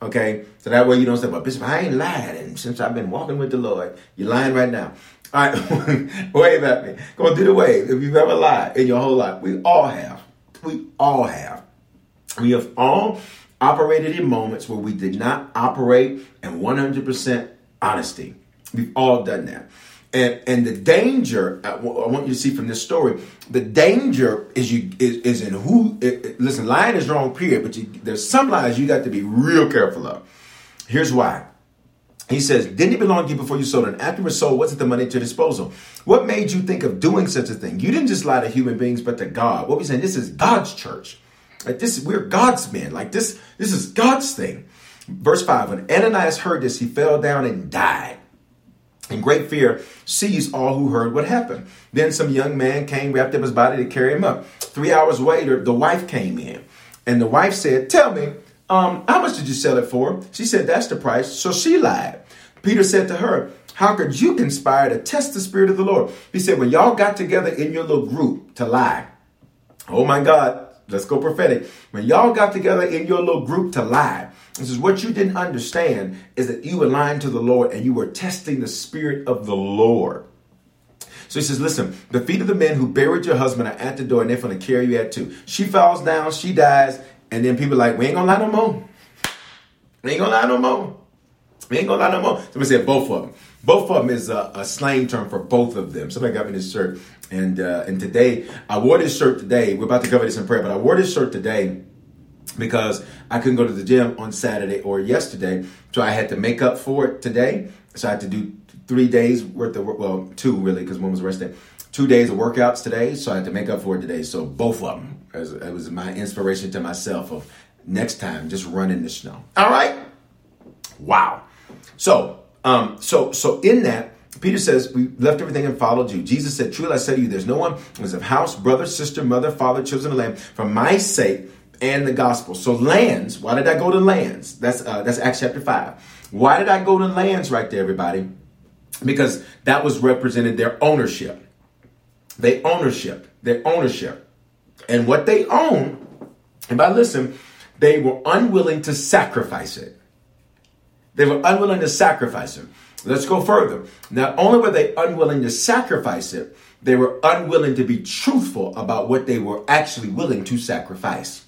Speaker 1: Okay? So that way you don't say, well, Bishop, I ain't lied. And since I've been walking with the Lord, you're lying right now. All right, wave at me. Go do the wave. If you've ever lied in your whole life, we all have. We all have. We have all operated in moments where we did not operate in 100% honesty. We've all done that. And, and the danger, I want you to see from this story, the danger is you is, is in who. It, it, listen, lying is wrong, period. But you, there's some lies you got to be real careful of. Here's why. He says, Didn't it belong to you before you sold it? And after you sold, what's the money at your disposal? What made you think of doing such a thing? You didn't just lie to human beings, but to God. What we saying? This is God's church. Like this, we're God's men. Like this, this is God's thing. Verse 5 When Ananias heard this, he fell down and died. And great fear seized all who heard what happened. Then some young man came, wrapped up his body to carry him up. Three hours later, the wife came in. And the wife said, Tell me, um, how much did you sell it for? She said, That's the price. So she lied. Peter said to her, How could you conspire to test the Spirit of the Lord? He said, When y'all got together in your little group to lie, oh my God, let's go prophetic. When y'all got together in your little group to lie, this is what you didn't understand is that you were lying to the Lord and you were testing the Spirit of the Lord. So he says, Listen, the feet of the men who buried your husband are at the door and they're going to carry you at too. She falls down, she dies, and then people like, We ain't going to lie no more. We ain't going to lie no more. We ain't gonna lie no more. Somebody said both of them. Both of them is a, a slang term for both of them. Somebody got me this shirt, and uh, and today I wore this shirt today. We're about to cover this in prayer, but I wore this shirt today because I couldn't go to the gym on Saturday or yesterday, so I had to make up for it today. So I had to do three days worth of work. Well, two really, because one was rest day. Two days of workouts today, so I had to make up for it today. So both of them. It was my inspiration to myself of next time just run in the snow. All right. Wow. So, um, so, so in that, Peter says, We left everything and followed you. Jesus said, Truly I say to you, there's no one is of house, brother, sister, mother, father, children, or land for my sake and the gospel. So lands, why did I go to lands? That's uh, that's Acts chapter 5. Why did I go to lands right there, everybody? Because that was represented their ownership. They ownership, their ownership. And what they own, and by listen, they were unwilling to sacrifice it. They were unwilling to sacrifice it. Let's go further. Not only were they unwilling to sacrifice it, they were unwilling to be truthful about what they were actually willing to sacrifice.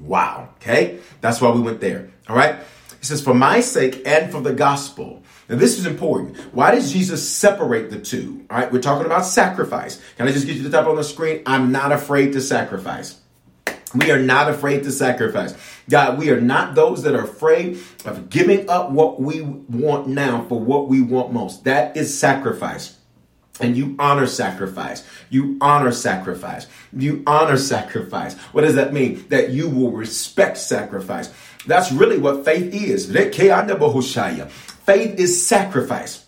Speaker 1: Wow. Okay. That's why we went there. All right. He says, for my sake and for the gospel. Now, this is important. Why does Jesus separate the two? All right. We're talking about sacrifice. Can I just get you the top on the screen? I'm not afraid to sacrifice. We are not afraid to sacrifice. God, we are not those that are afraid of giving up what we want now for what we want most. That is sacrifice. And you honor sacrifice. You honor sacrifice. You honor sacrifice. What does that mean? That you will respect sacrifice. That's really what faith is. Faith is sacrifice.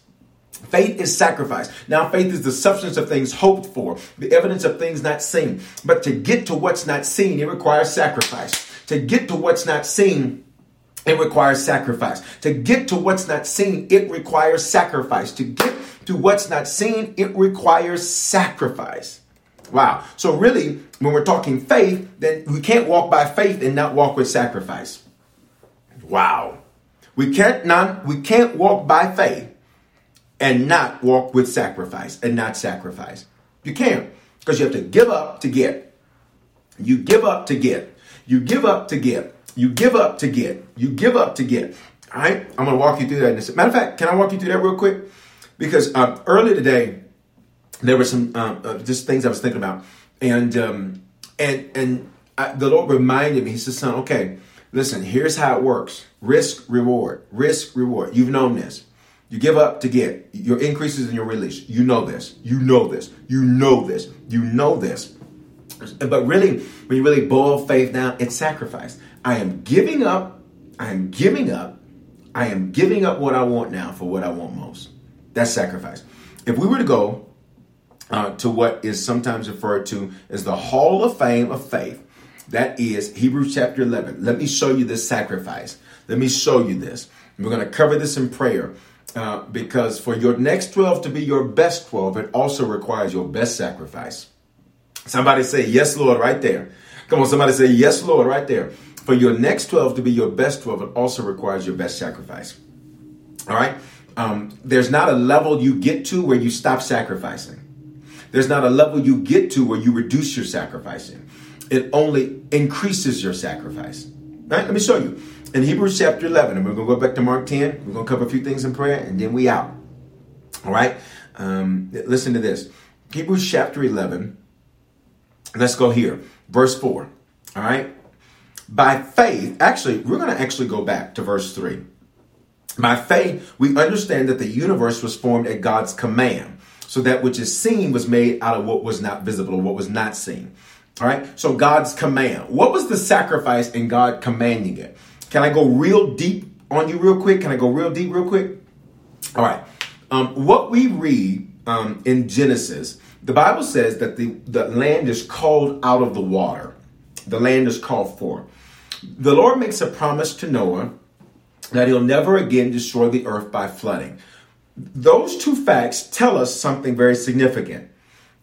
Speaker 1: Faith is sacrifice. Now, faith is the substance of things hoped for, the evidence of things not seen. But to get to what's not seen, it requires sacrifice. To get to what's not seen, it requires sacrifice. To get to what's not seen, it requires sacrifice. To get to what's not seen, it requires sacrifice. Wow. So, really, when we're talking faith, then we can't walk by faith and not walk with sacrifice. Wow. We can't not we can't walk by faith and not walk with sacrifice and not sacrifice. You can't because you have to give up to get. You give up to get. You give up to get. You give up to get. You give up to get. All right, I'm going to walk you through that. In a Matter of fact, can I walk you through that real quick? Because uh, earlier today, there were some uh, uh, just things I was thinking about, and um, and and I, the Lord reminded me. He said, "Son, okay, listen. Here's how it works: risk, reward, risk, reward. You've known this. You give up to get. Your increases in your release. You know this. You know this. You know this. You know this. But really, when you really boil faith down, it's sacrifice. I am giving up. I am giving up. I am giving up what I want now for what I want most. That's sacrifice. If we were to go uh, to what is sometimes referred to as the Hall of Fame of Faith, that is Hebrews chapter 11. Let me show you this sacrifice. Let me show you this. We're going to cover this in prayer. Uh, because for your next 12 to be your best 12, it also requires your best sacrifice. Somebody say, Yes, Lord, right there. Come on, somebody say, Yes, Lord, right there. For your next 12 to be your best 12, it also requires your best sacrifice. All right? Um, there's not a level you get to where you stop sacrificing. There's not a level you get to where you reduce your sacrificing. It only increases your sacrifice. All right? Let me show you in Hebrews chapter 11, and we're going to go back to Mark 10. We're going to cover a few things in prayer, and then we out. All right? Um, listen to this Hebrews chapter 11. Let's go here. Verse 4. All right? By faith, actually, we're going to actually go back to verse 3. By faith, we understand that the universe was formed at God's command. So that which is seen was made out of what was not visible or what was not seen. All right? So God's command. What was the sacrifice in God commanding it? Can I go real deep on you real quick? Can I go real deep real quick? All right. Um, what we read um, in Genesis, the Bible says that the, the land is called out of the water. The land is called for. The Lord makes a promise to Noah that he'll never again destroy the earth by flooding. Those two facts tell us something very significant.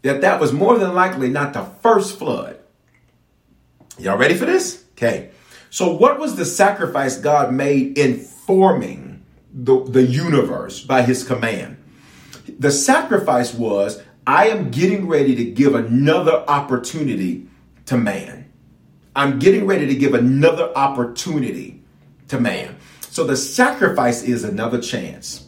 Speaker 1: That that was more than likely not the first flood. Y'all ready for this? Okay. So what was the sacrifice God made in forming the, the universe by his command? The sacrifice was, I am getting ready to give another opportunity to man. I'm getting ready to give another opportunity to man. So the sacrifice is another chance.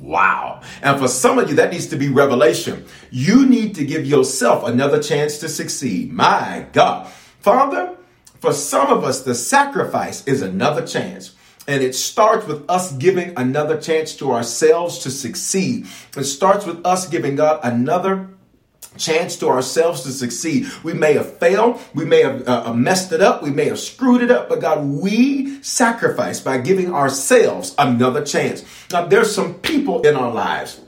Speaker 1: Wow. And for some of you, that needs to be revelation. You need to give yourself another chance to succeed. My God. Father, for some of us, the sacrifice is another chance. And it starts with us giving another chance to ourselves to succeed. It starts with us giving God another chance to ourselves to succeed. We may have failed. We may have uh, uh, messed it up. We may have screwed it up. But God, we sacrifice by giving ourselves another chance. Now, there's some people in our lives.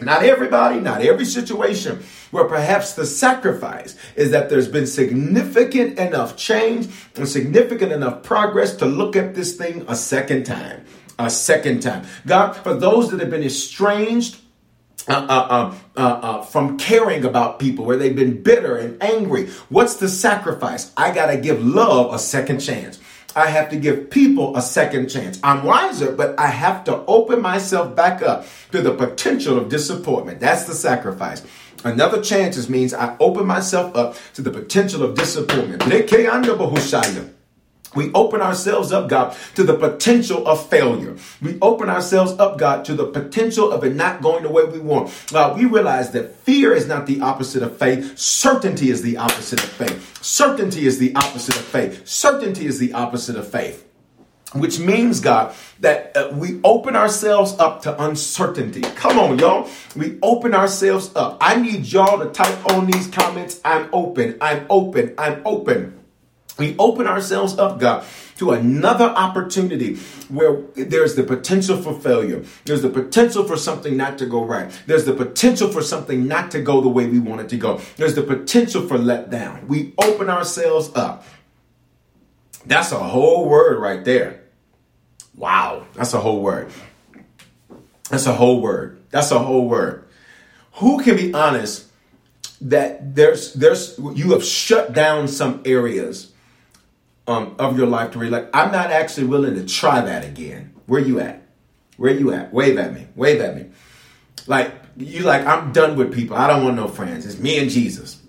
Speaker 1: Not everybody, not every situation, where perhaps the sacrifice is that there's been significant enough change and significant enough progress to look at this thing a second time. A second time. God, for those that have been estranged uh uh, uh, uh, uh, from caring about people, where they've been bitter and angry. What's the sacrifice? I got to give love a second chance. I have to give people a second chance. I'm wiser, but I have to open myself back up to the potential of disappointment. That's the sacrifice. Another chance means I open myself up to the potential of disappointment. We open ourselves up, God, to the potential of failure. We open ourselves up, God, to the potential of it not going the way we want. God, we realize that fear is not the opposite of faith. Certainty is the opposite of faith. Certainty is the opposite of faith. Certainty is the opposite of faith. Which means, God, that uh, we open ourselves up to uncertainty. Come on, y'all. We open ourselves up. I need y'all to type on these comments. I'm open. I'm open. I'm open. We open ourselves up, God, to another opportunity where there's the potential for failure. There's the potential for something not to go right. There's the potential for something not to go the way we want it to go. There's the potential for let down. We open ourselves up. That's a whole word right there. Wow. That's a whole word. That's a whole word. That's a whole word. Who can be honest that there's there's you have shut down some areas um, of your life to like, I'm not actually willing to try that again. Where you at? Where you at? Wave at me. Wave at me. Like, you like, I'm done with people. I don't want no friends. It's me and Jesus.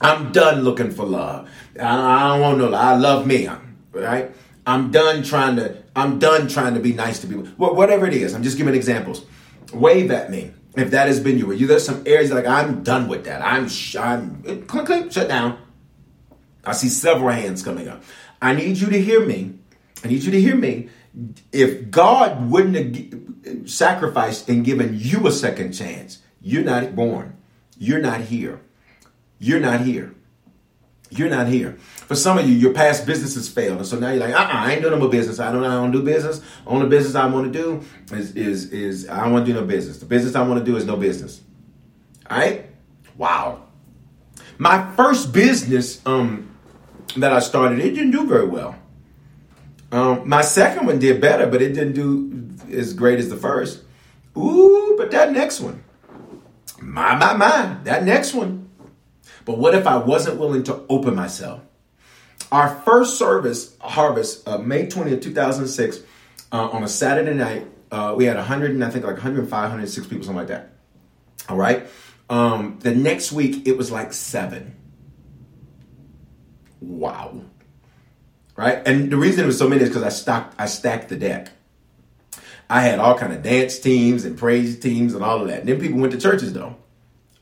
Speaker 1: I'm done looking for love. I, don't want no love. I love me. Right? I'm done trying to, I'm done trying to be nice to people. Whatever it is, I'm just giving examples. Wave at me if that has been you. you there's some areas like I'm done with that. I'm, I'm click, click, shut down. I see several hands coming up. I need you to hear me. I need you to hear me. If God wouldn't have sacrificed and given you a second chance, you're not born. You're not here. You're not here. You're not here. For some of you, your past businesses failed, and so now you're like, uh-uh, I ain't doing no business. I don't. I don't do business. Only business I want to do is is is I don't want to do no business. The business I want to do is no business. All right. Wow. My first business, um, that I started, it didn't do very well. Um, my second one did better, but it didn't do as great as the first. Ooh, but that next one, my, my, my, that next one. But what if I wasn't willing to open myself? Our first service, Harvest, uh, May 20th, 2006, uh, on a Saturday night, uh, we had 100 and I think like 105, 106 people, something like that. All right. Um, the next week, it was like seven wow. Right? And the reason it was so many is because I stacked I stacked the deck. I had all kind of dance teams and praise teams and all of that. And then people went to churches though.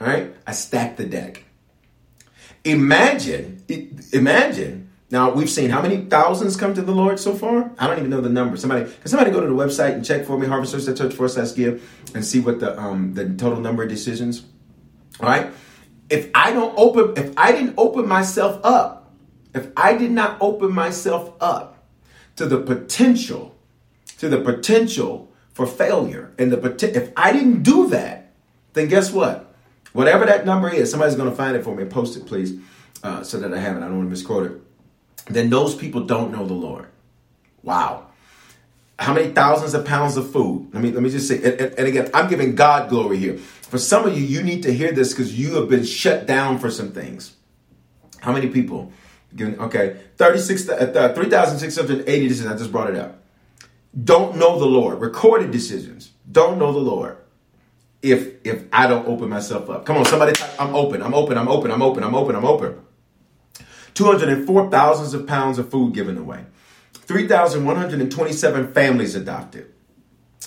Speaker 1: All right? I stacked the deck. Imagine, imagine. Now we've seen how many thousands come to the Lord so far. I don't even know the number. Somebody, can somebody go to the website and check for me, Harvest Church for us give, and see what the um the total number of decisions. All right. If I don't open, if I didn't open myself up if I did not open myself up to the potential, to the potential for failure. And the if I didn't do that, then guess what? Whatever that number is, somebody's going to find it for me and post it, please, uh, so that I have it. I don't want to misquote it. Then those people don't know the Lord. Wow. How many thousands of pounds of food? Let me let me just say, and, and again, I'm giving God glory here. For some of you, you need to hear this because you have been shut down for some things. How many people? Okay, 36, uh, 3,680 decisions. I just brought it up. Don't know the Lord. Recorded decisions. Don't know the Lord. If if I don't open myself up. Come on, somebody I'm open, I'm open, I'm open, I'm open, I'm open, I'm open. 204 thousands of pounds of food given away. 3,127 families adopted.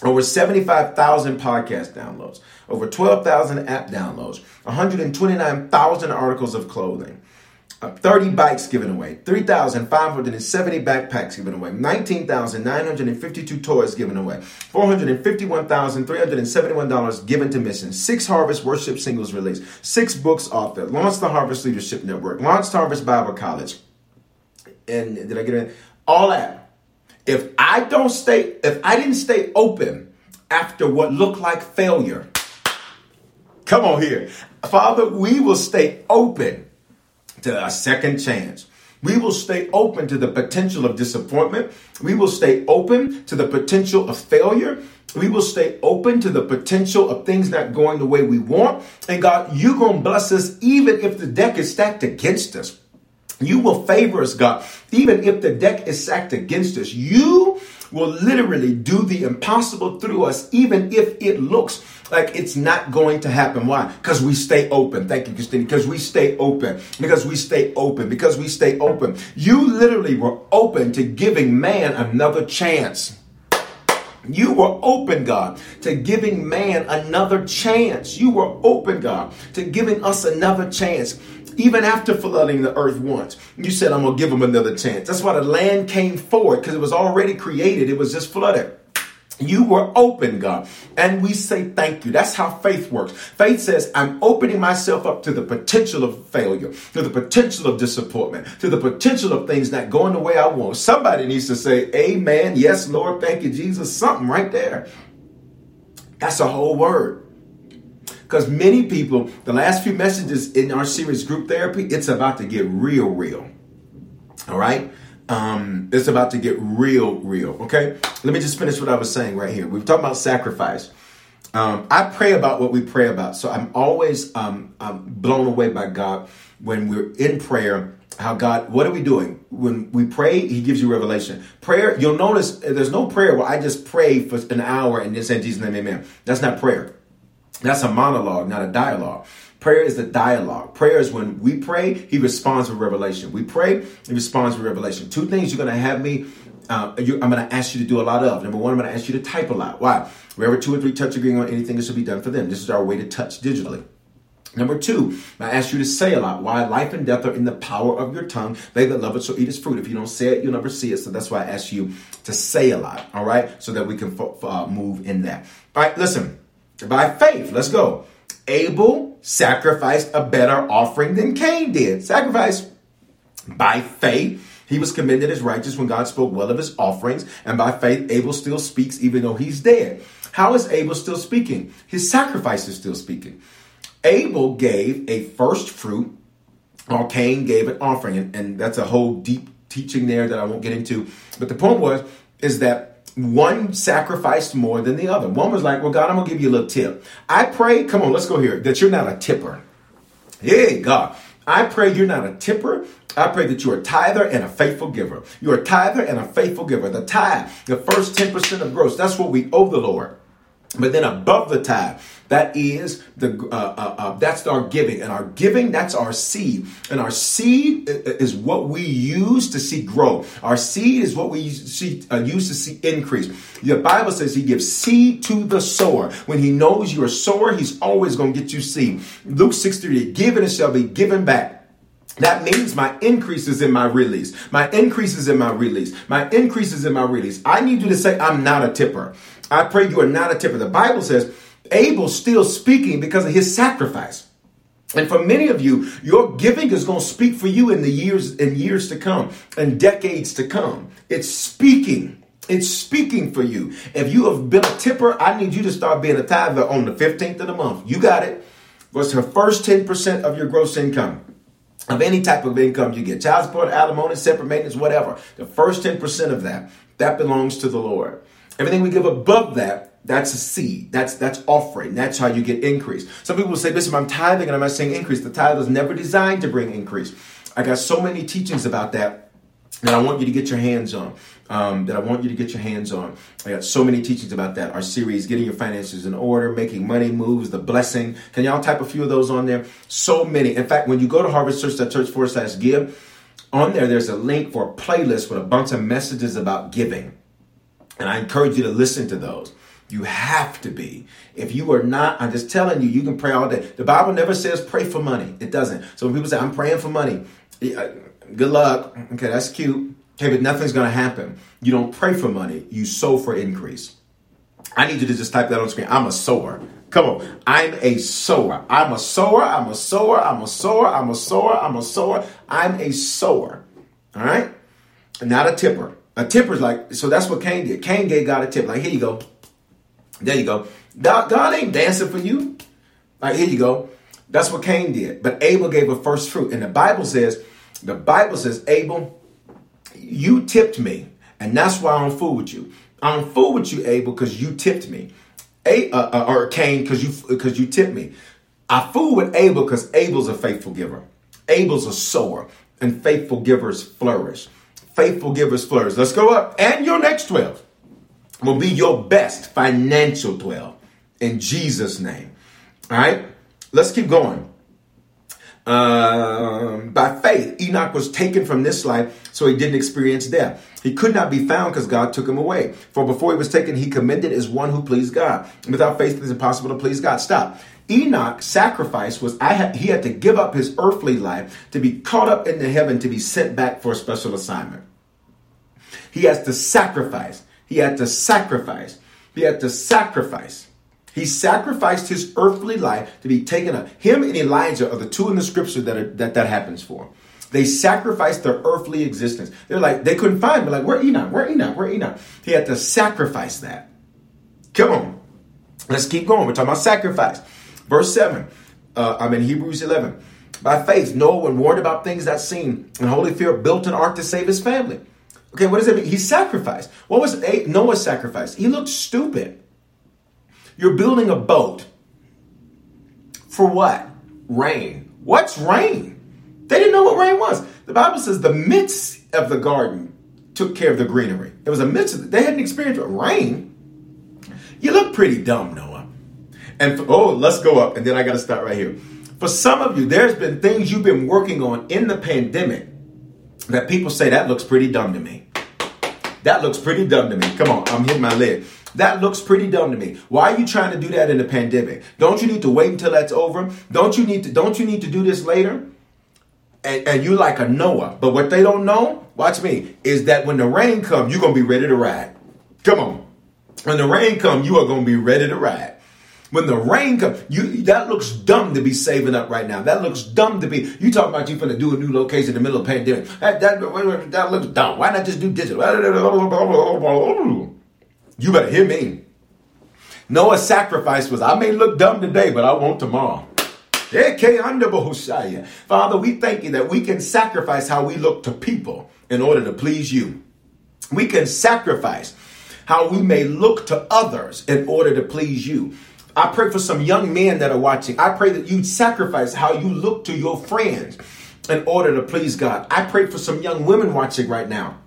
Speaker 1: Over 75,000 podcast downloads. Over 12,000 app downloads. 129,000 articles of clothing. Uh, 30 bikes given away, 3,570 backpacks given away, 19,952 toys given away, $451,371 given to missions, six Harvest Worship singles released, six books authored, launched the Harvest Leadership Network, launched Harvest Bible College. And did I get it? All that. If I don't stay, if I didn't stay open after what looked like failure, come on here. Father, we will stay open to a second chance. We will stay open to the potential of disappointment. We will stay open to the potential of failure. We will stay open to the potential of things not going the way we want. And God, you're going to bless us even if the deck is stacked against us. You will favor us, God, even if the deck is stacked against us. You will literally do the impossible through us, even if it looks like it's not going to happen. Why? Because we stay open. Thank you, Christine. Because we stay open. Because we stay open. Because we stay open. You literally were open to giving man another chance. You were open, God, to giving man another chance. You were open, God, to giving us another chance. Even after flooding the earth once, you said, I'm going to give them another chance. That's why the land came forward because it was already created. It was just flooded. You were open, God. And we say thank you. That's how faith works. Faith says, I'm opening myself up to the potential of failure, to the potential of disappointment, to the potential of things not going the way I want. Somebody needs to say, Amen. Yes, Lord. Thank you, Jesus. Something right there. That's a whole word. Because many people, the last few messages in our series, Group Therapy, it's about to get real, real. All right? Um, it's about to get real, real. Okay, let me just finish what I was saying right here. We've talked about sacrifice. Um, I pray about what we pray about, so I'm always um, I'm blown away by God when we're in prayer. How God, what are we doing when we pray? He gives you revelation. Prayer, you'll notice there's no prayer where I just pray for an hour and then say Jesus' name, Amen. That's not prayer. That's a monologue, not a dialogue. Prayer is the dialogue. Prayer is when we pray, he responds with revelation. We pray, he responds with revelation. Two things you're going to have me, uh, I'm going to ask you to do a lot of. Number one, I'm going to ask you to type a lot. Why? Wherever two or three touch agreeing on anything, it should be done for them. This is our way to touch digitally. Number two, I ask you to say a lot. Why? Life and death are in the power of your tongue. They that love it shall eat its fruit. If you don't say it, you'll never see it. So that's why I ask you to say a lot. All right, so that we can uh, move in that. All right, listen. By faith, let's go. Abel sacrificed a better offering than Cain did. Sacrifice by faith. He was commended as righteous when God spoke well of his offerings, and by faith, Abel still speaks even though he's dead. How is Abel still speaking? His sacrifice is still speaking. Abel gave a first fruit, while Cain gave an offering, and, and that's a whole deep teaching there that I won't get into. But the point was, is that one sacrificed more than the other. One was like, Well, God, I'm going to give you a little tip. I pray, come on, let's go here, that you're not a tipper. Hey, God. I pray you're not a tipper. I pray that you're a tither and a faithful giver. You're a tither and a faithful giver. The tithe, the first 10% of gross, that's what we owe the Lord. But then above the tithe, that is the uh, uh, uh, that's our giving, and our giving that's our seed, and our seed is what we use to see grow. Our seed is what we see, uh, use to see increase. The Bible says He gives seed to the sower. When He knows you're sower, He's always going to get you seed. Luke six thirty, give and it shall be given back. That means my increase is in my release. My increase is in my release. My increase is in my release. I need you to say, I'm not a tipper. I pray you are not a tipper. The Bible says Abel's still speaking because of his sacrifice. And for many of you, your giving is going to speak for you in the years and years to come and decades to come. It's speaking. It's speaking for you. If you have been a tipper, I need you to start being a tither on the 15th of the month. You got it. What's the first 10% of your gross income? Of any type of income you get, child support, alimony, separate maintenance, whatever. The first 10% of that, that belongs to the Lord. Everything we give above that, that's a seed. That's that's offering. That's how you get increase. Some people say, "Listen, I'm tithing and I'm not saying increase." The tithe is never designed to bring increase. I got so many teachings about that that I want you to get your hands on. Um, that I want you to get your hands on. I got so many teachings about that. Our series, Getting Your Finances in Order, Making Money Moves, The Blessing. Can y'all type a few of those on there? So many. In fact, when you go to harvestchurch.church forward slash give, on there, there's a link for a playlist with a bunch of messages about giving. And I encourage you to listen to those. You have to be. If you are not, I'm just telling you, you can pray all day. The Bible never says pray for money. It doesn't. So when people say, I'm praying for money, uh, good luck. Okay, that's cute. Okay, but nothing's going to happen. You don't pray for money, you sow for increase. I need you to just type that on screen. I'm a sower. Come on. I'm a sower. I'm a sower. I'm a sower. I'm a sower. I'm a sower. I'm a sower. I'm a sower. All right? Not a tipper. A tipper's like, so that's what Cain did. Cain gave God a tip. Like, here you go. There you go. God, God ain't dancing for you. Like, here you go. That's what Cain did. But Abel gave a first fruit. And the Bible says, the Bible says, Abel, you tipped me. And that's why I'm fool with you. I'm fool with you, Abel, because you tipped me. A, uh, uh, or Cain, because you because you tipped me. I fool with Abel because Abel's a faithful giver. Abel's a sower, and faithful givers flourish. Faithful givers flourish. Let's go up. And your next 12 will be your best financial 12 in Jesus' name. All right, let's keep going. Um, by faith, Enoch was taken from this life so he didn't experience death. He could not be found because God took him away. For before he was taken, he commended as one who pleased God. Without faith, it is impossible to please God. Stop. Enoch's sacrifice was I had, he had to give up his earthly life to be caught up into heaven to be sent back for a special assignment. He has to sacrifice. He had to sacrifice. He had to sacrifice. He sacrificed his earthly life to be taken up. Him and Elijah are the two in the scripture that are, that, that happens for. They sacrificed their earthly existence. They're like, they couldn't find me. Like, where Enoch? Where Enoch? Where Enoch? He had to sacrifice that. Come on. Let's keep going. We're talking about sacrifice. Verse 7. Uh, I'm in Hebrews 11. By faith, Noah, when warned about things that seen and holy fear, built an ark to save his family. Okay, what does that mean? He sacrificed. What was Noah's sacrifice? He looked stupid. You're building a boat. For what? Rain. What's rain? They didn't know what rain was. The Bible says the midst of the garden took care of the greenery. It was a midst of, they hadn't experienced rain. You look pretty dumb, Noah. And for, oh, let's go up. And then I got to start right here. For some of you, there's been things you've been working on in the pandemic that people say that looks pretty dumb to me. That looks pretty dumb to me. Come on, I'm hitting my lid. That looks pretty dumb to me. Why are you trying to do that in the pandemic? Don't you need to wait until that's over? Don't you need to don't you need to do this later? And, and you like a Noah. But what they don't know, watch me, is that when the rain comes, you're gonna be ready to ride. Come on. When the rain comes, you are gonna be ready to ride. When the rain comes, you that looks dumb to be saving up right now. That looks dumb to be. You talk about you finna do a new location in the middle of pandemic. That, that, that looks dumb. Why not just do digital? You better hear me. Noah's sacrifice was, I may look dumb today, but I won't tomorrow. Father, we thank you that we can sacrifice how we look to people in order to please you. We can sacrifice how we may look to others in order to please you. I pray for some young men that are watching. I pray that you sacrifice how you look to your friends in order to please God. I pray for some young women watching right now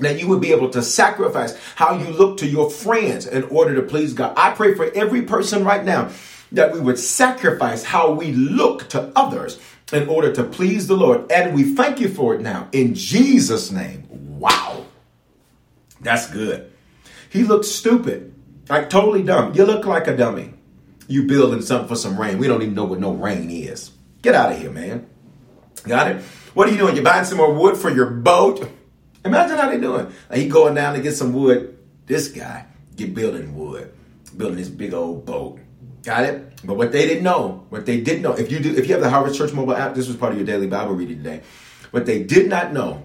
Speaker 1: that you would be able to sacrifice how you look to your friends in order to please God. I pray for every person right now that we would sacrifice how we look to others in order to please the Lord. And we thank you for it now in Jesus' name. Wow. That's good. He looked stupid, like totally dumb. You look like a dummy. You building something for some rain. We don't even know what no rain is. Get out of here, man. Got it? What are you doing? You're buying some more wood for your boat? Imagine how they doing. Like he going down to get some wood. This guy get building wood, building this big old boat. Got it? But what they didn't know, what they didn't know, if you do, if you have the Harvest Church mobile app, this was part of your daily Bible reading today. What they did not know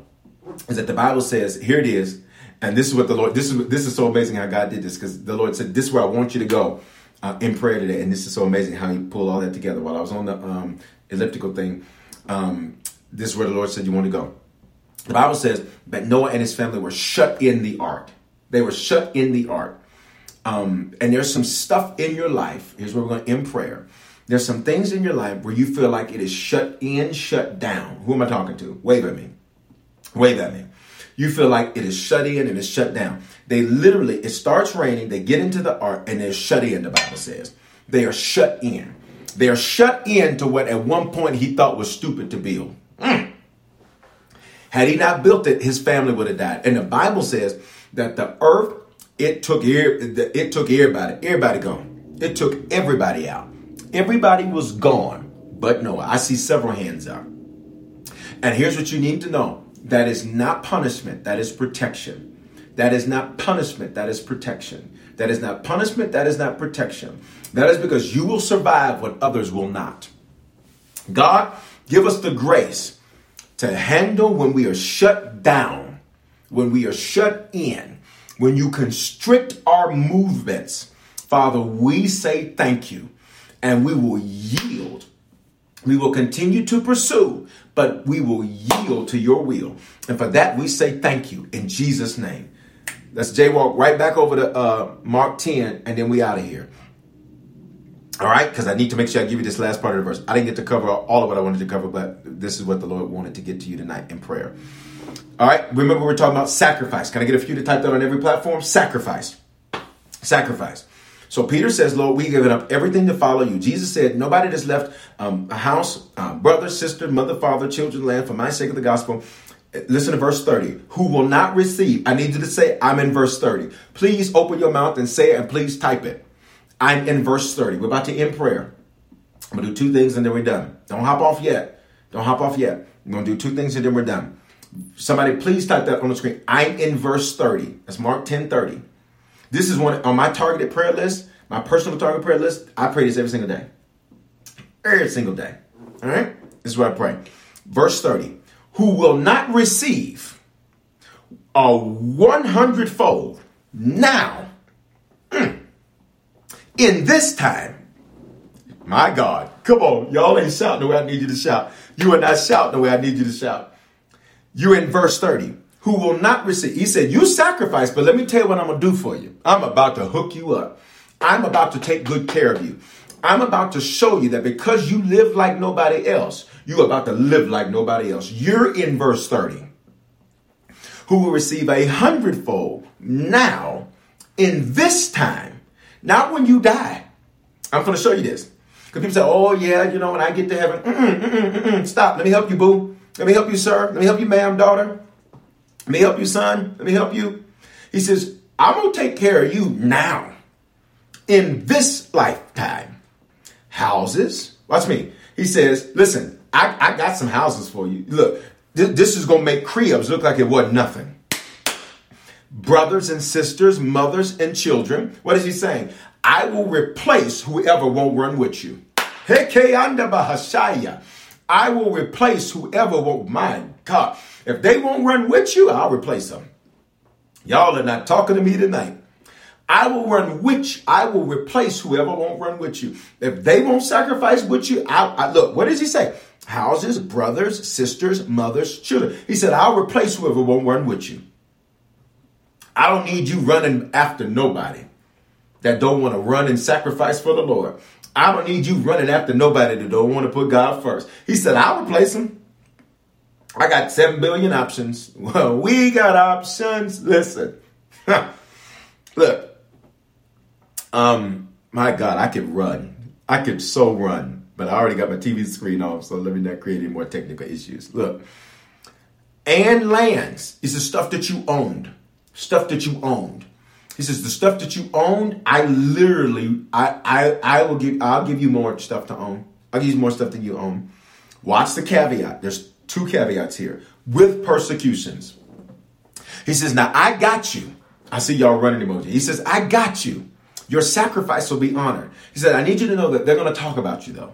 Speaker 1: is that the Bible says, here it is, And this is what the Lord, this is this is so amazing how God did this because the Lord said, This is where I want you to go uh, in prayer today. And this is so amazing how you pulled all that together. While I was on the um, elliptical thing, um, this is where the Lord said, You want to go. The Bible says that Noah and his family were shut in the ark. They were shut in the ark. Um, and there's some stuff in your life. Here's where we're going end prayer. There's some things in your life where you feel like it is shut in, shut down. Who am I talking to? Wave at me. Wave at me. You feel like it is shut in and it's shut down. They literally, it starts raining, they get into the ark, and they're shut in, the Bible says. They are shut in. They are shut in to what at one point he thought was stupid to build. Mm. Had he not built it, his family would have died. And the Bible says that the earth, it took it took everybody, everybody gone. It took everybody out. Everybody was gone, but Noah. I see several hands up. And here's what you need to know. That is not punishment, that is protection. That is not punishment, that is protection. That is not punishment, that is not protection. That is because you will survive what others will not. God, give us the grace to handle when we are shut down, when we are shut in, when you constrict our movements. Father, we say thank you and we will yield. We will continue to pursue, but we will yield to your will. And for that, we say thank you in Jesus' name. Let's jaywalk right back over to uh, Mark 10, and then we out of here. All right, because I need to make sure I give you this last part of the verse. I didn't get to cover all of what I wanted to cover, but this is what the Lord wanted to get to you tonight in prayer. All right, remember we're talking about sacrifice. Can I get a few to type that on every platform? Sacrifice. Sacrifice. So Peter says, Lord, we've given up everything to follow you. Jesus said, nobody that's left um, a house, uh, brother, sister, mother, father, children, land for my sake of the gospel. Listen to verse 30. Who will not receive? I need you to say, I'm in verse 30. Please open your mouth and say it and please type it. I'm in verse 30. We're about to end prayer. I'm going to do two things and then we're done. Don't hop off yet. Don't hop off yet. We're going to do two things and then we're done. Somebody please type that on the screen. I'm in verse 30. That's Mark 10 30. This is one on my targeted prayer list, my personal target prayer list. I pray this every single day. Every single day. All right? This is what I pray. Verse 30. Who will not receive a 100 fold now mm, in this time. My God, come on. Y'all ain't shouting the way I need you to shout. You are not shouting the way I need you to shout. You're in verse 30. Who will not receive. He said, You sacrifice, but let me tell you what I'm going to do for you. I'm about to hook you up. I'm about to take good care of you. I'm about to show you that because you live like nobody else, you're about to live like nobody else. You're in verse 30. Who will receive a hundredfold now in this time not when you die. I'm going to show you this. Because people say, oh, yeah, you know, when I get to heaven, mm-mm, mm-mm, mm-mm. stop. Let me help you, boo. Let me help you, sir. Let me help you, ma'am, daughter. Let me help you, son. Let me help you. He says, I'm going to take care of you now in this lifetime. Houses. Watch me. He says, listen, I, I got some houses for you. Look, th- this is going to make Cribs look like it wasn't nothing brothers and sisters, mothers and children. What is he saying? I will replace whoever won't run with you. I will replace whoever won't. My God, if they won't run with you, I'll replace them. Y'all are not talking to me tonight. I will run with I will replace whoever won't run with you. If they won't sacrifice with you, I, I look. What does he say? Houses, brothers, sisters, mothers, children. He said, I'll replace whoever won't run with you. I don't need you running after nobody that don't want to run and sacrifice for the Lord. I don't need you running after nobody that don't want to put God first. He said, I'll replace him. I got 7 billion options. Well, we got options. Listen. Look. Um, my God, I could run. I could so run, but I already got my TV screen off, so let me not create any more technical issues. Look. And lands is the stuff that you owned stuff that you owned. He says the stuff that you owned, I literally, I, I, I will give, I'll give you more stuff to own. I'll give you more stuff than you own. Watch the caveat. There's two caveats here with persecutions. He says, now I got you. I see y'all running emoji. He says, I got you. Your sacrifice will be honored. He said, I need you to know that they're going to talk about you though.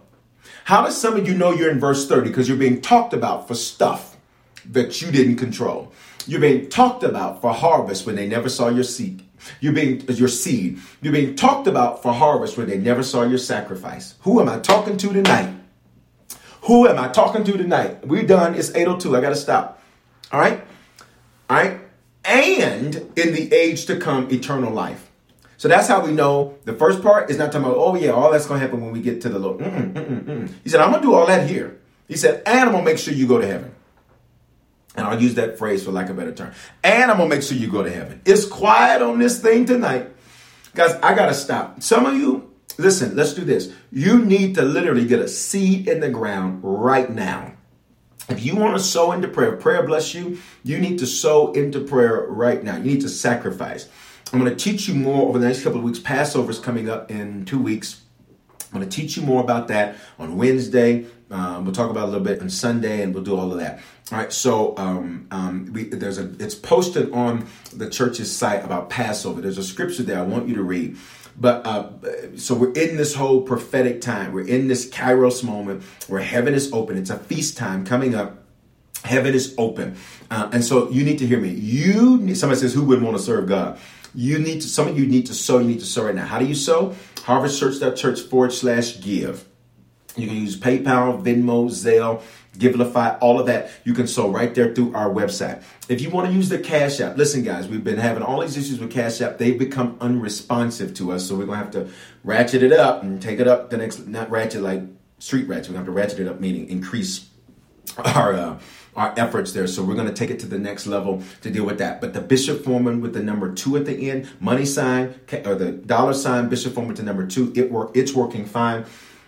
Speaker 1: How does some of you know you're in verse 30? Because you're being talked about for stuff that you didn't control. You're being talked about for harvest when they never saw your seed. You're being your seed. You're being talked about for harvest when they never saw your sacrifice. Who am I talking to tonight? Who am I talking to tonight? We're done. It's 802. I gotta stop. All right? All right? And in the age to come, eternal life. So that's how we know the first part is not talking about, oh yeah, all that's gonna happen when we get to the Lord. Mm-mm, mm-mm, mm. He said, I'm gonna do all that here. He said, and I'm gonna make sure you go to heaven. And I'll use that phrase for lack of a better term. And I'm gonna make sure you go to heaven. It's quiet on this thing tonight. Guys, I gotta stop. Some of you, listen, let's do this. You need to literally get a seed in the ground right now. If you want to sow into prayer, prayer bless you, you need to sow into prayer right now. You need to sacrifice. I'm going to teach you more over the next couple of weeks. Passover is coming up in two weeks. I'm going to teach you more about that on Wednesday. Um, we'll talk about a little bit on Sunday, and we'll do all of that. All right. So um, um, we, there's a it's posted on the church's site about Passover. There's a scripture there I want you to read. But uh, so we're in this whole prophetic time. We're in this Kairos moment where heaven is open. It's a feast time coming up. Heaven is open, uh, and so you need to hear me. You need, somebody says, "Who would want to serve God?" You need to. Some of you need to sow. You need to sow right now. How do you sow? Harvest Harvestchurch.church forward slash give. You can use PayPal, Venmo, Zelle, Givelify, all of that. You can sow right there through our website. If you want to use the Cash App, listen, guys, we've been having all these issues with Cash App. They've become unresponsive to us, so we're gonna have to ratchet it up and take it up the next. Not ratchet like street ratchet. We have to ratchet it up, meaning increase our. Uh, our efforts there. So we're going to take it to the next level to deal with that. But the Bishop Foreman with the number two at the end, money sign or the dollar sign Bishop Foreman the number two, it work. It's working fine.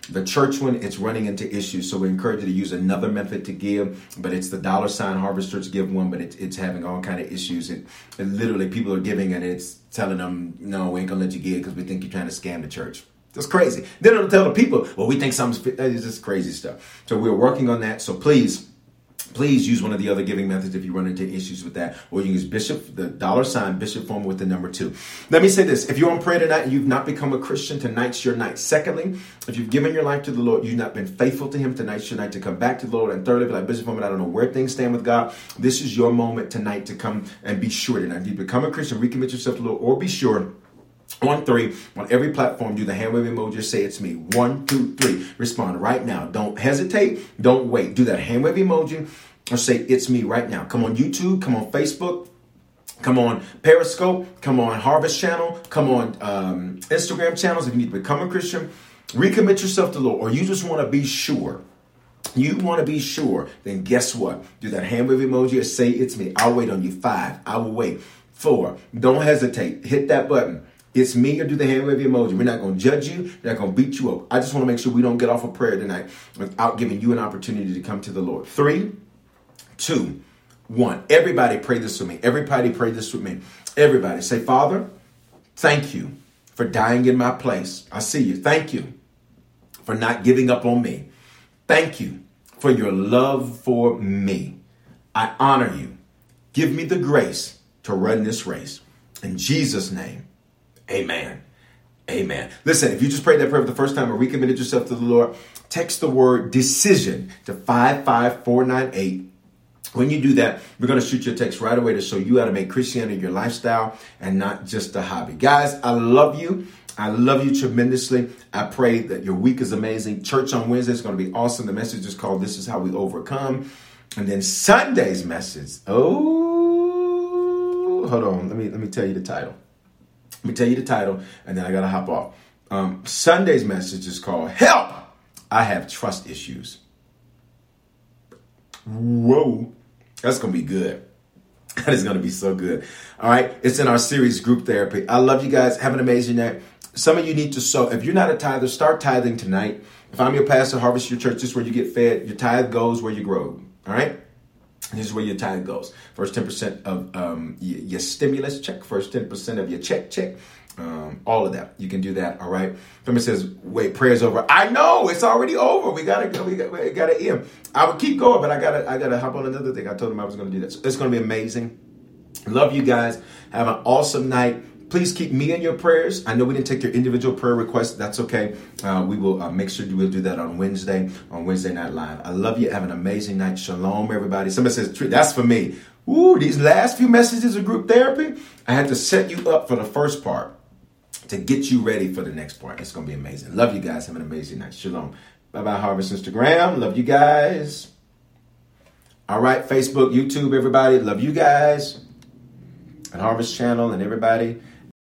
Speaker 1: The church one, it's running into issues. So we encourage you to use another method to give, but it's the dollar sign Harvest Church give one, but it's, it's having all kind of issues. It, it literally people are giving and it's telling them, no, we ain't gonna let you give because we think you're trying to scam the church. That's crazy. Then it'll tell the people, well, we think something's, it's just crazy stuff. So we're working on that. So please, please use one of the other giving methods if you run into issues with that. Or you use Bishop, the dollar sign, Bishop Foreman with the number two. Let me say this. If you're on prayer tonight and you've not become a Christian, tonight's your night. Secondly, if you've given your life to the Lord, you've not been faithful to Him, tonight's your night to come back to the Lord. And thirdly, if like Bishop Foreman, I don't know where things stand with God. This is your moment tonight to come and be sure tonight. If you become a Christian, recommit yourself to the Lord, or be sure one, three, on every platform, do the hand wave emoji, say it's me. One, two, three. Respond right now. Don't hesitate. Don't wait. Do that hand wave emoji or say it's me right now. Come on YouTube, come on Facebook, come on Periscope, come on Harvest Channel, come on um, Instagram channels if you need to become a Christian. Recommit yourself to the Lord, or you just want to be sure. You want to be sure, then guess what? Do that hand wave emoji or say it's me. I'll wait on you. Five, I will wait. Four, don't hesitate. Hit that button. It's me or do the hand wave emoji. We're not going to judge you. We're not going to beat you up. I just want to make sure we don't get off of prayer tonight without giving you an opportunity to come to the Lord. Three, two, one. Everybody pray this with me. Everybody pray this with me. Everybody say, Father, thank you for dying in my place. I see you. Thank you for not giving up on me. Thank you for your love for me. I honor you. Give me the grace to run this race. In Jesus' name, amen. Amen. Listen, if you just prayed that prayer for the first time or recommitted yourself to the Lord, text the word decision to 55498 when you do that, we're going to shoot your text right away to show you how to make Christianity your lifestyle and not just a hobby. Guys, I love you. I love you tremendously. I pray that your week is amazing. Church on Wednesday is going to be awesome. The message is called This is How We Overcome. And then Sunday's message. Oh, hold on. Let me let me tell you the title. Let me tell you the title, and then I gotta hop off. Um, Sunday's message is called Help! I have trust issues. Whoa. That's to be good. That is to be so good. All right. It's in our series, Group Therapy. I love you guys. Have an amazing night. Some of you need to sow. If you're not a tither, start tithing tonight. If I'm your pastor, harvest your church. This is where you get fed. Your tithe goes where you grow. All right. This is where your tithe goes. First 10% of um, your stimulus check, first 10% of your check check, um, all of that. You can do that. All right. Somebody says, "Wait, prayer's over." I know it's already over. We gotta go. We got. We gotta end. I would keep going, but I gotta. I gotta hop on another thing. I told him I was gonna do that. It's gonna be amazing. Love you guys. Have an awesome night. Please keep me in your prayers. I know we didn't take your individual prayer requests. That's okay. Uh, we will uh, make sure we'll do that on Wednesday, on Wednesday Night Live. I love you. Have an amazing night. Shalom, everybody. Somebody says, that's for me. Ooh, these last few messages of group therapy, I had to set you up for the first part to get you ready for the next part. It's going to be amazing. Love you guys. Have an amazing night. Shalom. Bye bye, Harvest Instagram. Love you guys. All right, Facebook, YouTube, everybody. Love you guys. And Harvest Channel and everybody.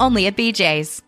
Speaker 2: only at BJ's.